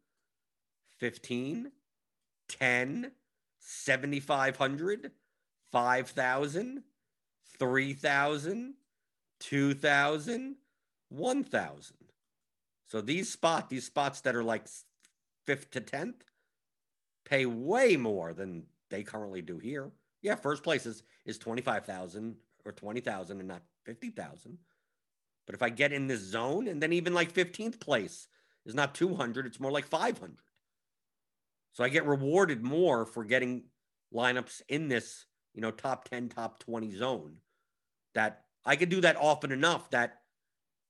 15, 10, 7,500, 5,000, 3,000, 2,000, 1,000. So these spot, these spots that are like fifth to 10th pay way more than they currently do here. Yeah, first place is, is 25,000 or 20,000 and not 50,000. But if I get in this zone and then even like 15th place is not 200, it's more like 500. So I get rewarded more for getting lineups in this, you know, top 10, top 20 zone that I could do that often enough that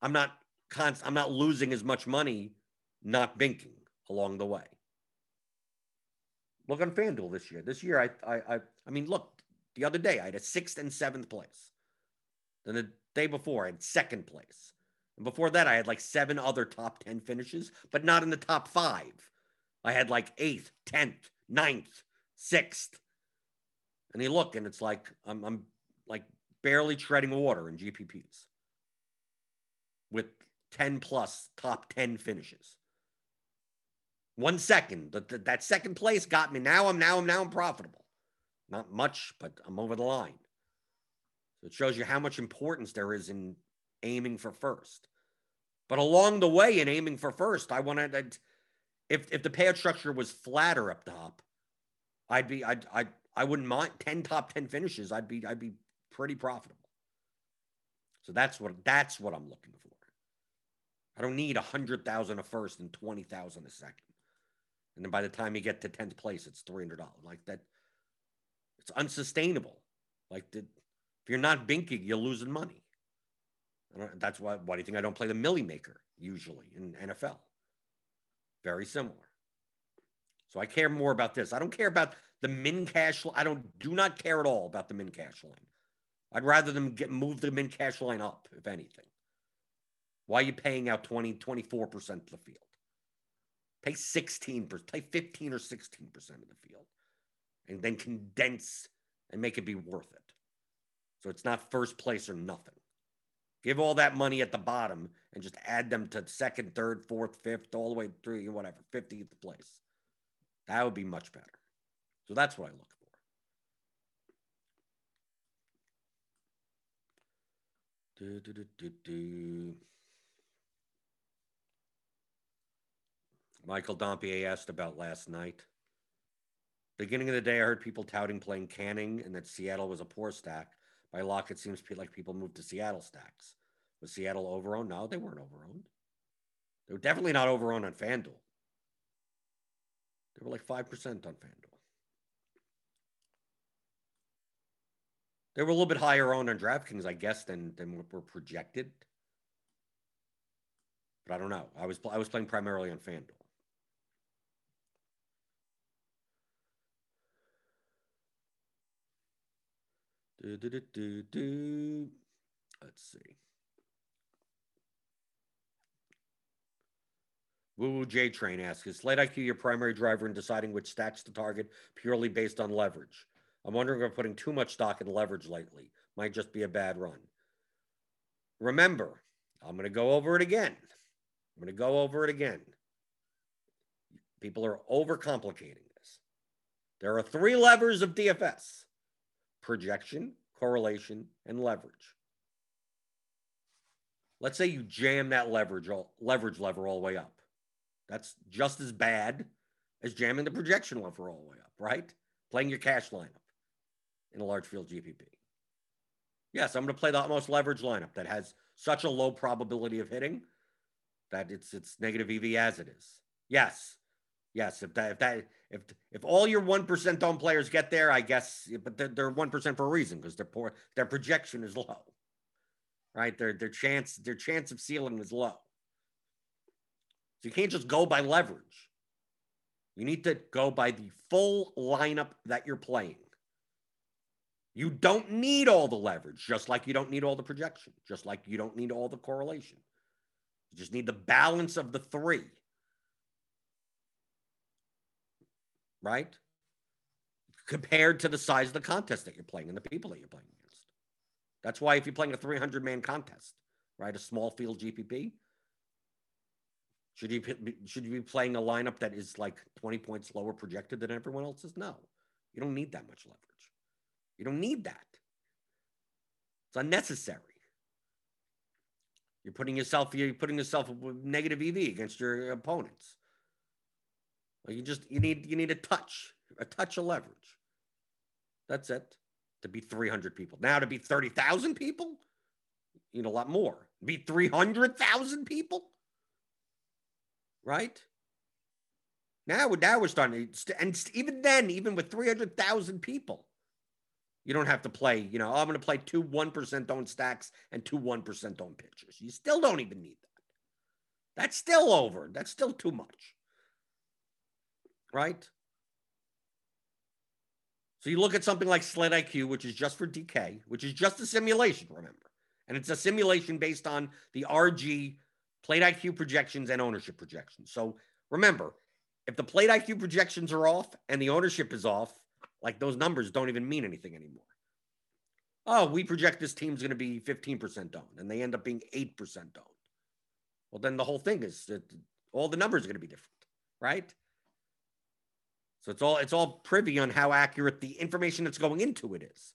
I'm not const- I'm not losing as much money not binking along the way. Look on FanDuel this year. This year, I, I, I, I mean, look, the other day I had a sixth and seventh place. Then the day before I had second place. And before that, I had like seven other top 10 finishes, but not in the top five. I had like eighth, 10th, ninth, sixth. And you look and it's like I'm, I'm like barely treading water in GPPs 10 plus top 10 finishes. One second, that, second place got me. Now I'm now I'm now I'm profitable. Not much, but I'm over the line. So it shows you how much importance there is in aiming for first. But along the way, in aiming for first, I wanted if if the payout structure was flatter up top, I'd be I'd I I wouldn't mind ten top ten finishes. I'd be I'd be pretty profitable. So that's what that's what I'm looking for. I don't need a hundred thousand a first and twenty thousand a second. And then by the time you get to 10th place, it's $300. Like that, it's unsustainable. Like the, if you're not binking, you're losing money. That's why, why do you think I don't play the Millie Maker usually in NFL? Very similar. So I care more about this. I don't care about the min cash. I don't do not care at all about the min cash line. I'd rather them get move the min cash line up, if anything. Why are you paying out 20, 24% of the field? Pay 16, play 15 or 16% of the field, and then condense and make it be worth it. So it's not first place or nothing. Give all that money at the bottom and just add them to second, third, fourth, fifth, all the way through, whatever, 50th place. That would be much better. So that's what I look for. Do, do, do, Michael Dompier asked about last night. Beginning of the day, I heard people touting playing Canning and that Seattle was a poor stack. By lock, it seems like people moved to Seattle stacks. Was Seattle overowned? No, they weren't overowned. They were definitely not overowned on FanDuel. They were like 5% on FanDuel. They were a little bit higher owned on DraftKings, I guess, than, than what were projected. But I don't know. I was I was playing primarily on FanDuel. Do, do, do, do, do. Let's see. Woo Woo J Train asks Is Slate IQ your primary driver in deciding which stacks to target purely based on leverage? I'm wondering if I'm putting too much stock in leverage lately. Might just be a bad run. Remember, I'm going to go over it again. I'm going to go over it again. People are overcomplicating this. There are three levers of DFS projection, correlation, and leverage. Let's say you jam that leverage all, leverage lever all the way up. That's just as bad as jamming the projection lever all the way up, right? Playing your cash lineup in a large field GPP. Yes, I'm going to play the most leverage lineup that has such a low probability of hitting that it's it's negative EV as it is. Yes, yes. If that if that if if all your one percent owned players get there, I guess, but they're one percent for a reason because their poor their projection is low, right? Their their chance their chance of ceiling is low. So you can't just go by leverage. You need to go by the full lineup that you're playing. You don't need all the leverage, just like you don't need all the projection, just like you don't need all the correlation. You just need the balance of the three. Right? Compared to the size of the contest that you're playing and the people that you're playing against. That's why if you're playing a 300 man contest, right, a small field GPP, should you should you be playing a lineup that is like 20 points lower projected than everyone else's? No. You don't need that much leverage. You don't need that. It's unnecessary. You're putting yourself you're putting yourself negative EV against your opponents. You just you need you need a touch, a touch of leverage. That's it. To be 300 people. Now to be 30,000 people, you need a lot more. Be 300,000 people, right? Now, now we're starting to, and even then, even with 300,000 people, you don't have to play, you know, oh, I'm going to play two 1% owned stacks and two 1% owned pitchers. You still don't even need that. That's still over. That's still too much. Right? So you look at something like Slate IQ, which is just for DK, which is just a simulation, remember. And it's a simulation based on the RG plate IQ projections and ownership projections. So remember, if the plate IQ projections are off and the ownership is off, like those numbers don't even mean anything anymore. Oh, we project this team's going to be 15% owned and they end up being 8% owned. Well, then the whole thing is that all the numbers are going to be different, right? So it's all it's all privy on how accurate the information that's going into it is.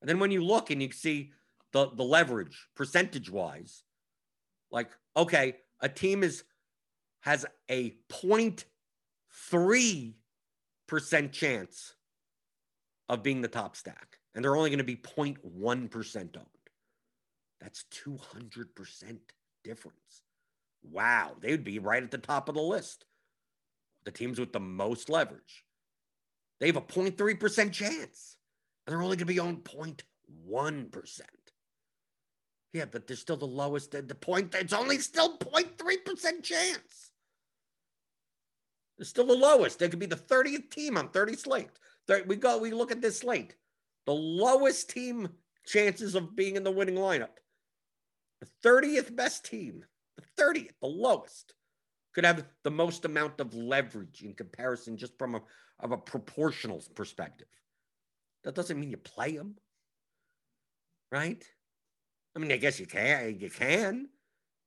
And then when you look and you see the the leverage percentage wise, like okay, a team is has a 0.3 percent chance of being the top stack, and they're only going to be 0.1 percent owned. That's 200 percent difference. Wow, they would be right at the top of the list. The teams with the most leverage. They have a 0.3% chance, and they're only going to be owned 0.1%. Yeah, but they're still the lowest at the point. It's only still 0.3% chance. They're still the lowest. They could be the 30th team on 30 slate. We go, we look at this slate. The lowest team chances of being in the winning lineup. The 30th best team the 30th, the lowest, could have the most amount of leverage in comparison just from a, of a proportional perspective. That doesn't mean you play them, right? I mean, I guess you can. You can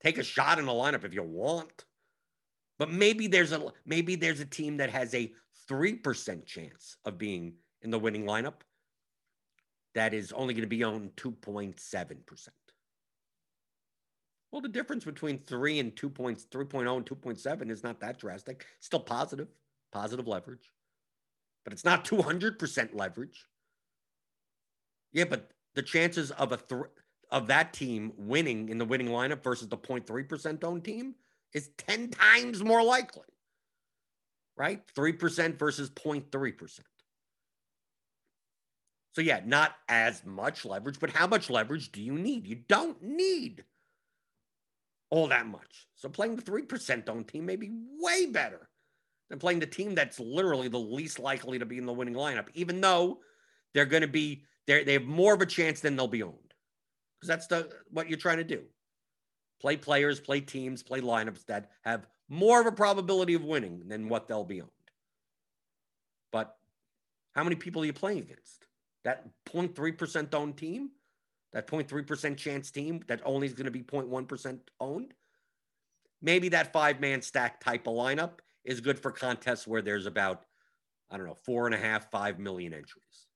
take a shot in the lineup if you want, but maybe there's a maybe there's a team that has a three percent chance of being in the winning lineup. That is only going to be on two point seven percent. Well, the difference between three and 2 points, 3.0 and 2.7 is not that drastic. Still positive, positive leverage, but it's not 200% leverage. Yeah, but the chances of a th- of that team winning in the winning lineup versus the 0.3% owned team is 10 times more likely. Right? 3% versus 0.3%. So yeah, not as much leverage, but how much leverage do you need? You don't need all that much. So playing the 3% owned team may be way better than playing the team that's literally the least likely to be in the winning lineup, even though they're going to be they they have more of a chance than they'll be owned. Because that's the what you're trying to do. Play players, play teams, play lineups that have more of a probability of winning than what they'll be owned. But how many people are you playing against? That 0.3% owned team that 0.3% chance team that only is going to be 0.1% owned. Maybe that five man stack type of lineup is good for contests where there's about, I don't know, four and a half, five million entries.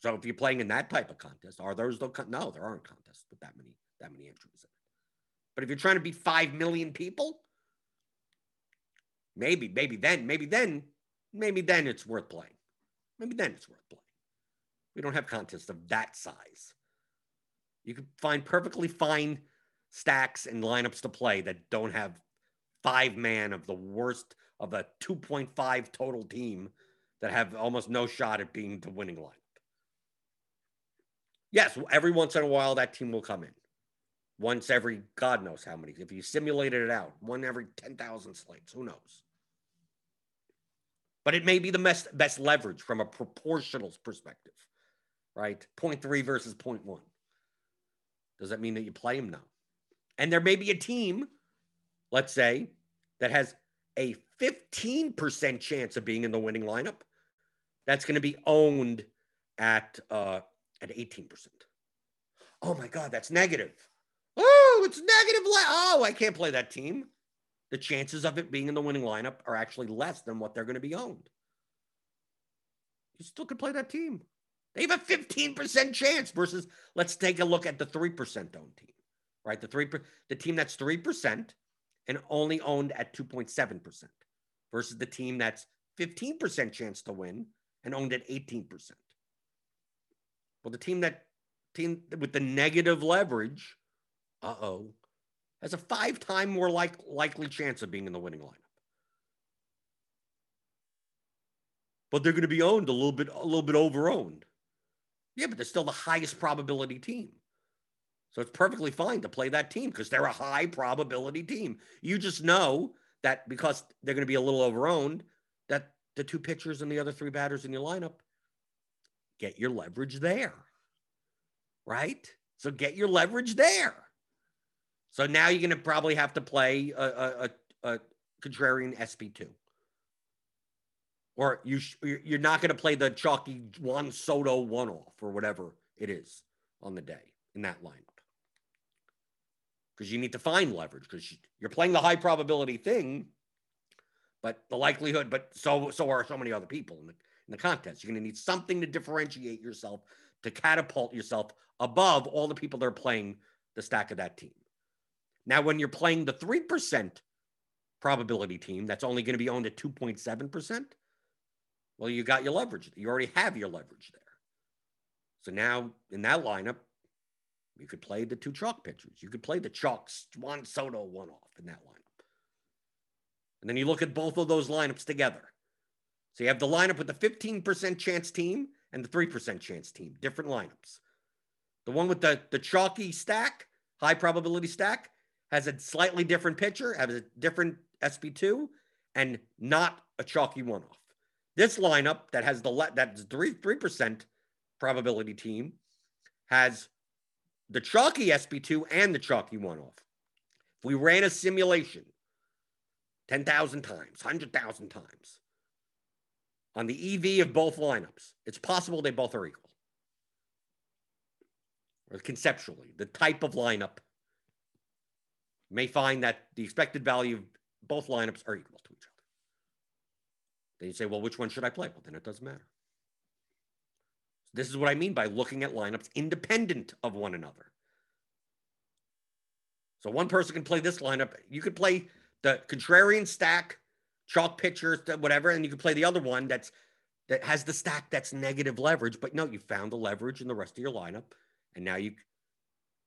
So if you're playing in that type of contest, are those the no? There aren't contests with that many that many entries in it. But if you're trying to beat five million people, maybe, maybe then, maybe then, maybe then it's worth playing. Maybe then it's worth playing. We don't have contests of that size. You can find perfectly fine stacks and lineups to play that don't have five man of the worst of a 2.5 total team that have almost no shot at being the winning lineup. Yes, every once in a while that team will come in. Once every God knows how many. If you simulated it out, one every 10,000 slates, who knows? But it may be the best, best leverage from a proportionals perspective right? 0.3 versus 0.1. Does that mean that you play him? No. And there may be a team, let's say, that has a 15% chance of being in the winning lineup. That's going to be owned at uh, at 18%. Oh my God, that's negative. Oh, it's negative. Oh, I can't play that team. The chances of it being in the winning lineup are actually less than what they're going to be owned. You still could play that team. They have a 15% chance versus let's take a look at the 3% owned team, right? The three the team that's 3% and only owned at 2.7% versus the team that's 15% chance to win and owned at 18%. Well, the team that team with the negative leverage, uh-oh, has a five time more like, likely chance of being in the winning lineup. but they're going to be owned a little bit, a little bit over owned. Yeah, but they're still the highest probability team. So it's perfectly fine to play that team because they're a high probability team. You just know that because they're going to be a little overowned, that the two pitchers and the other three batters in your lineup get your leverage there. Right? So get your leverage there. So now you're going to probably have to play a, a, a, a contrarian SP2. Or you sh- you're not going to play the chalky Juan Soto one off or whatever it is on the day in that lineup. Because you need to find leverage because you're playing the high probability thing, but the likelihood, but so so are so many other people in the in the contest. You're going to need something to differentiate yourself to catapult yourself above all the people that are playing the stack of that team. Now, when you're playing the 3% probability team that's only going to be owned at 2.7%, well, you got your leverage. You already have your leverage there. So now in that lineup, you could play the two chalk pitchers. You could play the chalk Juan Soto one off in that lineup. And then you look at both of those lineups together. So you have the lineup with the 15% chance team and the 3% chance team, different lineups. The one with the, the chalky stack, high probability stack, has a slightly different pitcher, has a different SP2, and not a chalky one off. This lineup that has the le- that's three three percent probability team has the chalky SP2 and the chalky one off. If we ran a simulation 10,000 times, 100,000 times on the EV of both lineups, it's possible they both are equal. Or conceptually, the type of lineup may find that the expected value of both lineups are equal to each other. Then you say, well, which one should I play? Well, then it doesn't matter. This is what I mean by looking at lineups independent of one another. So one person can play this lineup. You could play the contrarian stack, chalk pitchers, whatever, and you could play the other one that's that has the stack that's negative leverage. But no, you found the leverage in the rest of your lineup, and now you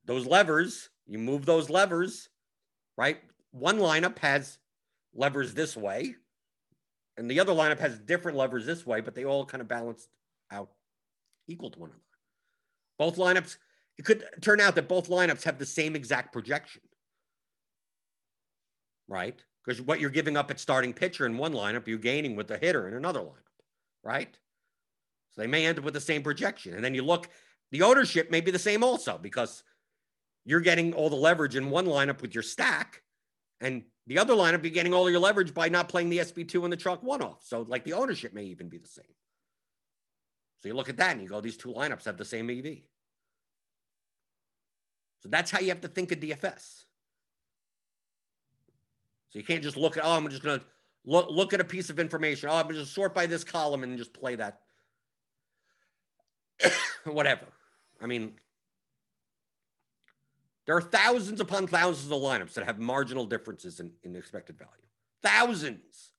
those levers, you move those levers right? One lineup has levers this way, and the other lineup has different levers this way, but they all kind of balance out equal to one another. Both lineups, it could turn out that both lineups have the same exact projection, right? Because what you're giving up at starting pitcher in one lineup, you're gaining with the hitter in another lineup, right? So they may end up with the same projection. And then you look, the ownership may be the same also because you're getting all the leverage in one lineup with your stack, and the other lineup, you're getting all your leverage by not playing the SP2 and the chalk one off. So, like, the ownership may even be the same. So, you look at that and you go, these two lineups have the same EV. So, that's how you have to think of DFS. So, you can't just look at, oh, I'm just going to look, look at a piece of information. Oh, I'm going to sort by this column and just play that. Whatever. I mean, there are thousands upon thousands of lineups that have marginal differences in, in expected value. Thousands,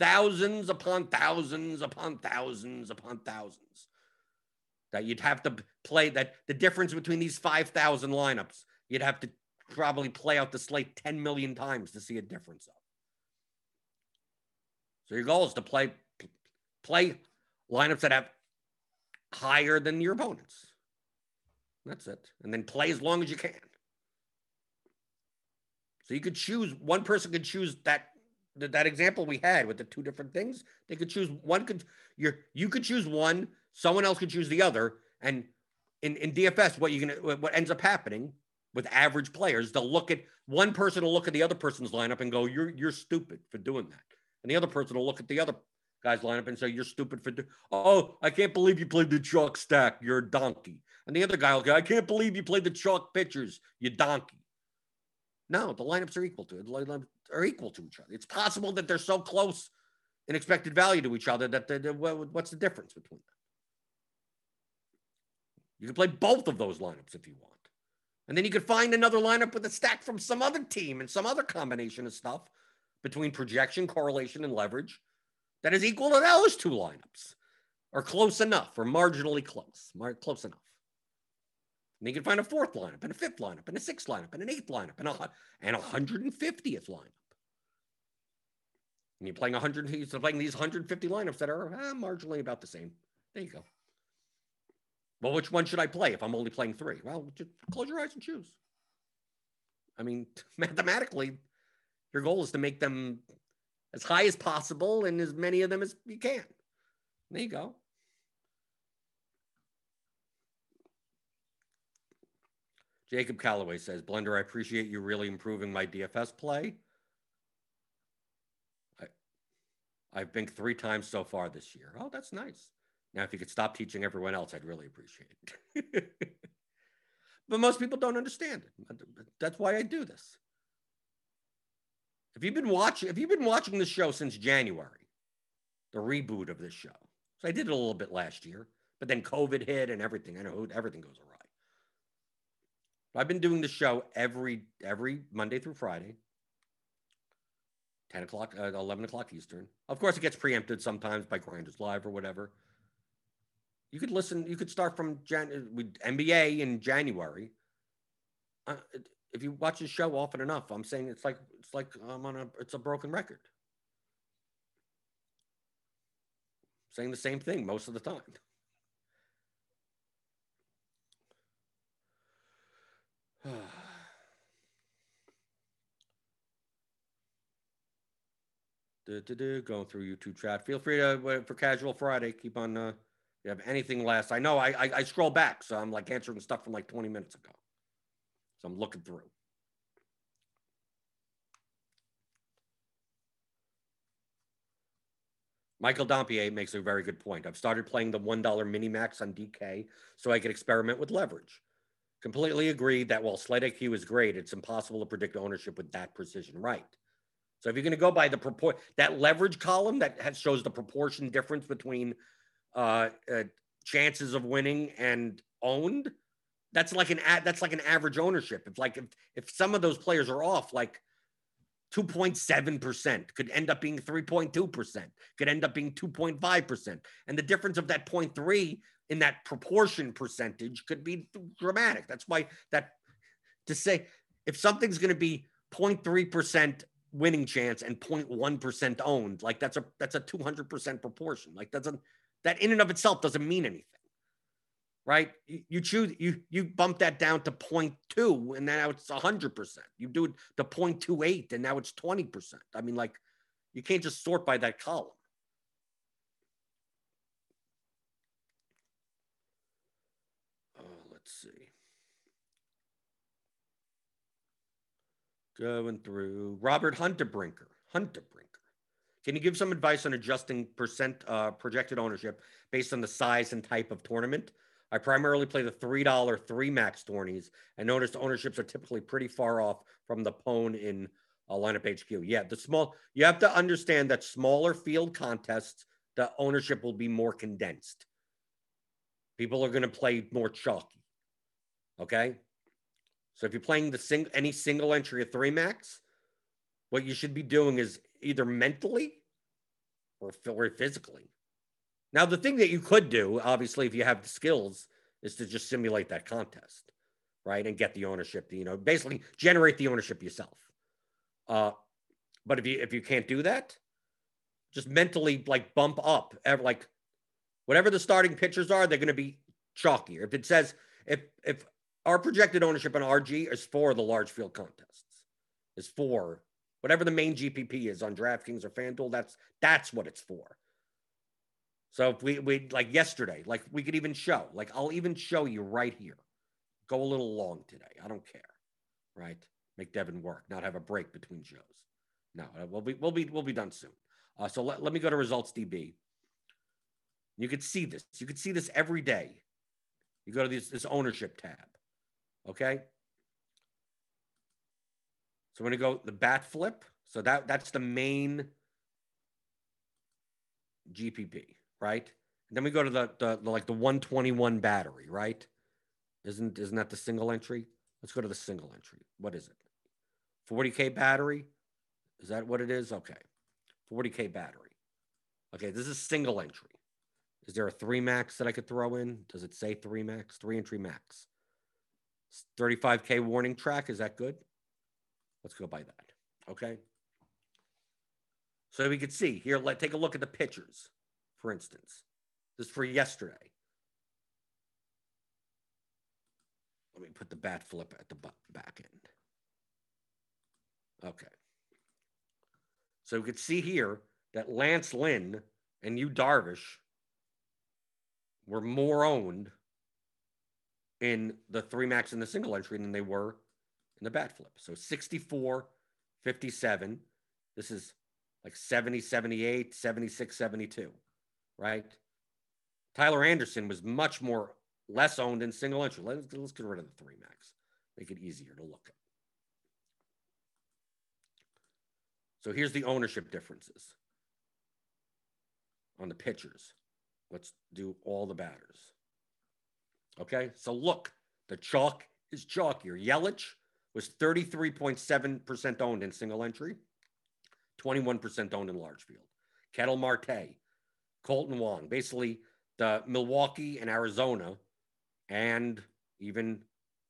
thousands upon thousands upon thousands upon thousands that you'd have to play that the difference between these 5,000 lineups, you'd have to probably play out the slate 10 million times to see a difference of. So your goal is to play play lineups that have higher than your opponents. That's it. And then play as long as you can. So you could choose one person could choose that that example we had with the two different things. They could choose one could you you could choose one, someone else could choose the other. And in, in DFS, what you can what ends up happening with average players, they'll look at one person will look at the other person's lineup and go, You're you're stupid for doing that. And the other person will look at the other guy's lineup and say, You're stupid for do oh, I can't believe you played the chalk stack, you're a donkey. And the other guy will go, I can't believe you played the chalk pitchers, you donkey. No, the lineups are equal to. The lineups are equal to each other. It's possible that they're so close in expected value to each other that the, what's the difference between them? You can play both of those lineups if you want. And then you could find another lineup with a stack from some other team and some other combination of stuff between projection, correlation, and leverage that is equal to those two lineups or close enough or marginally close, close enough. And you can find a fourth lineup and a fifth lineup and a sixth lineup and an eighth lineup and a, and a 150th lineup. And you're playing 100, you're playing these 150 lineups that are eh, marginally about the same. There you go. Well, which one should I play if I'm only playing three? Well, just close your eyes and choose. I mean, mathematically, your goal is to make them as high as possible and as many of them as you can. There you go. Jacob Calloway says, Blender, I appreciate you really improving my DFS play. I, I've been three times so far this year. Oh, that's nice. Now, if you could stop teaching everyone else, I'd really appreciate it. but most people don't understand it. That's why I do this. If you've been watching, if you've been watching the show since January, the reboot of this show. So I did it a little bit last year, but then COVID hit and everything. I know everything goes awry. I've been doing the show every every Monday through Friday, 10 o'clock, uh, 11 o'clock Eastern. Of course, it gets preempted sometimes by Grinders Live or whatever. You could listen, you could start from Jan- with NBA in January. Uh, if you watch the show often enough, I'm saying it's like it's like I'm on a it's a broken record. Saying the same thing most of the time. Going through YouTube chat. Feel free to for casual Friday. Keep on. Uh, you have anything last? I know I, I I scroll back, so I'm like answering stuff from like 20 minutes ago. So I'm looking through. Michael Dompier makes a very good point. I've started playing the $1 mini max on DK so I can experiment with leverage. Completely agree that while Slate IQ is great, it's impossible to predict ownership with that precision right. So if you're going to go by the propor that leverage column that has, shows the proportion difference between uh, uh, chances of winning and owned, that's like an that's like an average ownership. If like if if some of those players are off, like 2.7% could end up being 3.2%, could end up being 2.5%. And the difference of that 0.3 in that proportion percentage could be dramatic. That's why that to say if something's going to be 0.3% winning chance and 0.1% owned, like that's a that's a 200% proportion. Like that's a that in and of itself doesn't mean anything. Right? You, you choose you you bump that down to 0.2 and now it's 100%. You do it to 0.28 and now it's 20%. I mean like you can't just sort by that column. Let's see. Going through Robert Hunterbrinker. Hunterbrinker. Can you give some advice on adjusting percent uh, projected ownership based on the size and type of tournament? I primarily play the $3 three max tourneys and noticed ownerships are typically pretty far off from the pone in uh, lineup HQ. Yeah, the small, you have to understand that smaller field contests, the ownership will be more condensed. People are going to play more chalky. Okay. So if you're playing the sing any single entry of three max, what you should be doing is either mentally or, or physically. Now, the thing that you could do, obviously, if you have the skills, is to just simulate that contest, right, and get the ownership. You know, basically generate the ownership yourself. Uh, but if you if you can't do that, just mentally like bump up, like whatever the starting pitchers are, they're going to be chalkier. If it says if if our projected ownership on RG is for the large field contests. Is for whatever the main GPP is on DraftKings or FanDuel. That's that's what it's for. So if we we like yesterday, like we could even show, like I'll even show you right here. Go a little long today. I don't care. Right? Make Devin work, not have a break between shows. No, uh, we'll be we'll be we'll be done soon. Uh, so let, let me go to results DB. You could see this. You could see this every day. You go to this, this ownership tab. Okay. So we're gonna go the bat flip, so that that's the main GPP, right? And then we go to the, the, the like the 121 battery, right? Isn't isn't that the single entry? Let's go to the single entry. What is it? 40k battery? Is that what it is? Okay. 40k battery. Okay, this is single entry. Is there a three max that I could throw in? Does it say three max? Three entry max. 35K warning track. Is that good? Let's go by that. Okay. So we could see here, let take a look at the pictures, for instance. This is for yesterday. Let me put the bat flip at the back end. Okay. So we could see here that Lance Lynn and Yu Darvish were more owned in the three max and the single entry than they were in the bat flip. So 64, 57. This is like 70, 78, 76, 72, right? Tyler Anderson was much more less owned in single entry. Let's, let's get rid of the three max, make it easier to look at. So here's the ownership differences on the pitchers. Let's do all the batters. Okay, so look, the chalk is chalkier. Yelich was 33.7% owned in single entry, 21% owned in large field. Ketel Marte, Kolten Wong, basically the Milwaukee and Arizona and even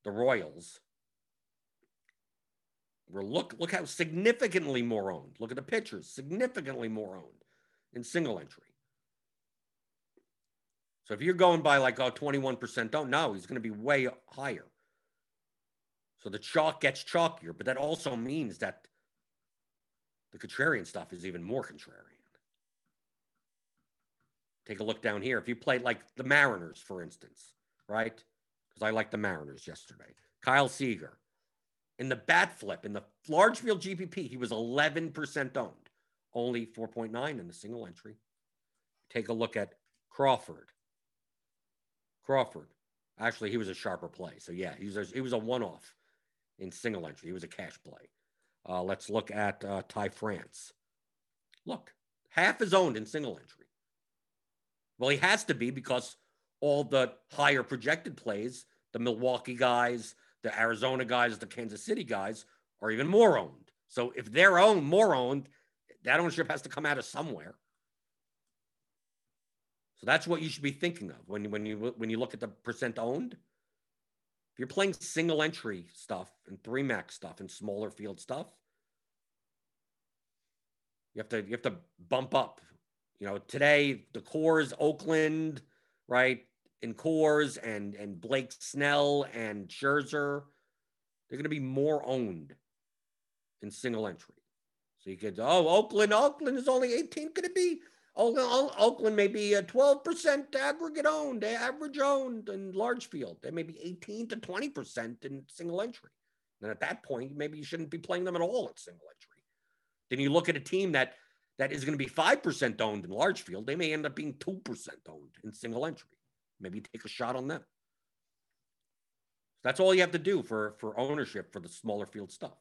the Royals were look look how significantly more owned. Look at the pitchers, significantly more owned in single entry. So if you're going by like oh 21% don't know, he's going to be way higher. So the chalk gets chalkier, but that also means that the contrarian stuff is even more contrarian. Take a look down here. If you play like the Mariners, for instance, right? Because I like the Mariners yesterday. Kyle Seager. In the bat flip, in the large field GPP, he was 11% owned, only 4.9 in the single entry. Take a look at Crawford. Crawford. Actually, he was a sharper play. So yeah, he was a, he was a one-off in single entry. He was a cash play. Uh, let's look at uh, Ty France. Look, half is owned in single entry. Well, he has to be because all the higher projected plays, the Milwaukee guys, the Arizona guys, the Kansas City guys, are even more owned. So if they're owned, more owned, that ownership has to come out of somewhere. So that's what you should be thinking of when you when you when you look at the percent owned. If you're playing single entry stuff and three max stuff and smaller field stuff, you have to you have to bump up. You know, today the Coors Oakland, right? In Coors and and Blake Snell and Scherzer, they're going to be more owned in single entry. So you could, oh, Oakland, Oakland is only 18. Could it be Oakland may be a 12% aggregate owned, average owned in large field. They may be 18 to 20% in single entry. And at that point, maybe you shouldn't be playing them at all at single entry. Then you look at a team that that is going to be 5% owned in large field. They may end up being 2% owned in single entry. Maybe take a shot on them. That's all you have to do for, for ownership for the smaller field stuff.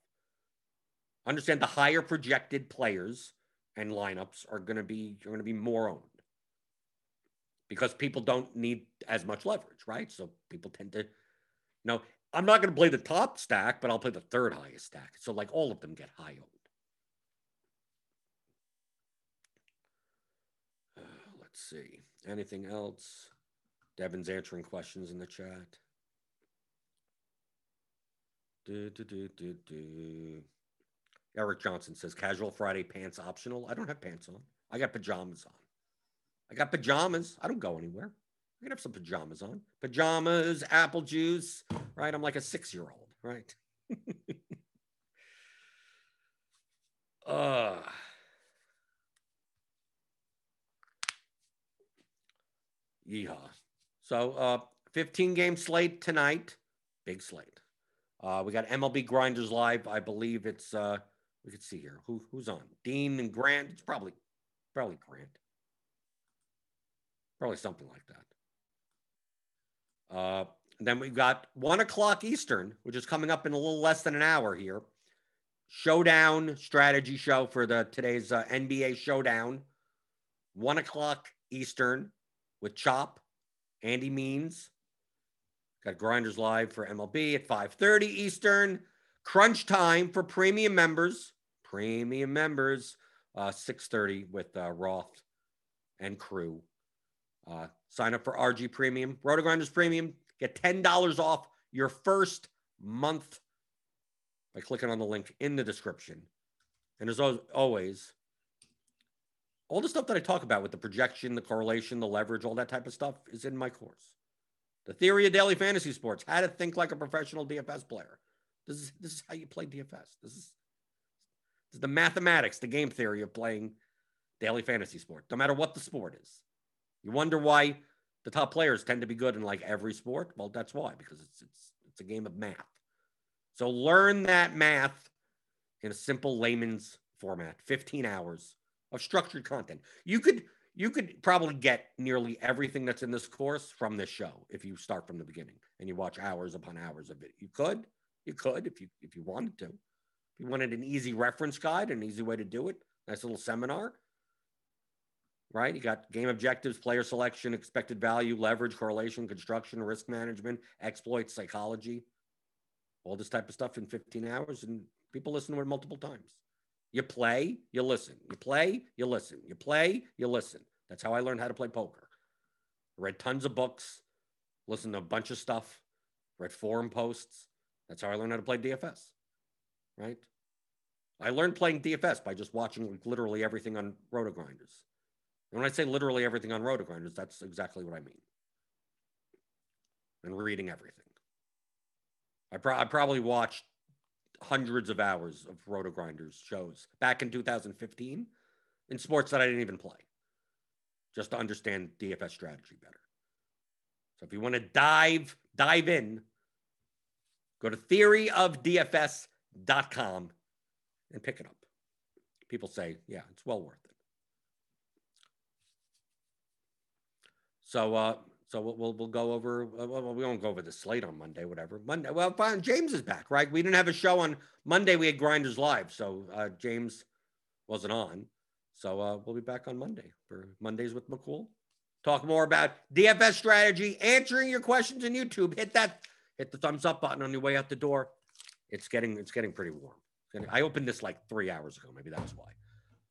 Understand the higher projected players and lineups are going to be are going to be more owned because people don't need as much leverage, right? So people tend to, you know, I'm not going to play the top stack, but I'll play the third highest stack. So like all of them get high owned. Uh, let's see. Anything else? Devin's answering questions in the chat. Do, do, do, do, do. Eric Johnson says casual Friday pants optional. I don't have pants on. I got pajamas on. I got pajamas. I don't go anywhere. I can have some pajamas on. Pajamas, apple juice, right? I'm like a six year old, right? uh, yeehaw. So, uh, 15 game slate tonight. Big slate. Uh, we got MLB Grinders Live. I believe it's uh, we could see here who who's on Dean and Grant. It's probably probably Grant, probably something like that. Uh, then we've got one o'clock Eastern, which is coming up in a little less than an hour here. Showdown strategy show for the today's uh, NBA Showdown. One o'clock Eastern with Chop, Andy Means. Got Grinders Live for MLB at 5:30 Eastern. Crunch time for premium members premium members, uh, 630 with uh, Roth and crew. Uh, sign up for RG Premium, RotoGrinders Premium. Get $10 off your first month by clicking on the link in the description. And as always, All the stuff that I talk about with the projection, the correlation, the leverage, all that type of stuff is in my course. The theory of daily fantasy sports, how to think like a professional DFS player. This is this is how you play DFS. This is, is the mathematics, the game theory of playing daily fantasy sport, no matter what the sport is. You wonder why the top players tend to be good in like every sport. Well, that's why, because it's it's it's a game of math. So learn that math in a simple layman's format, 15 hours of structured content. You could you could probably get nearly everything that's in this course from this show if you start from the beginning and you watch hours upon hours of it. You could, you could if you if you wanted to. If you wanted an easy reference guide, an easy way to do it, nice little seminar. Right? You got game objectives, player selection, expected value, leverage, correlation, construction, risk management, exploits, psychology, all this type of stuff in 15 hours. And people listen to it multiple times. You play, you listen. You play, you listen. You play, you listen. That's how I learned how to play poker. read tons of books, listened to a bunch of stuff, read forum posts. That's how I learned how to play DFS. Right? I learned playing DFS by just watching literally everything on RotoGrinders. And when I say literally everything on RotoGrinders, that's exactly what I mean. And reading everything. I, pro- I probably watched hundreds of hours of RotoGrinders shows back in 2015 in sports that I didn't even play, just to understand DFS strategy better. So if you want to dive dive in, go to theoryofdfs.com and pick it up. People say, yeah, it's well worth it. So uh, so we'll, we'll, we'll go over, uh, well, we won't go over the slate on Monday, whatever. Monday, well, fine. James is back, right? We didn't have a show on Monday. We had Grinders Live. So uh, James wasn't on. So uh, we'll be back on Monday for Mondays with McCool. Talk more about DFS strategy, answering your questions on YouTube. Hit that, hit the thumbs up button on your way out the door. It's getting, it's getting pretty warm. I opened this like three hours ago. Maybe that's why.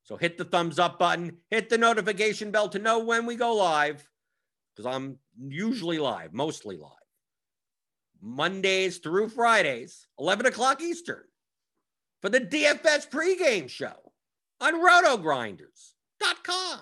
So hit the thumbs up button, hit the notification bell to know when we go live because I'm usually live, mostly live. Mondays through Fridays, 11 o'clock Eastern, for the DFS pregame show on rotogrinders.com.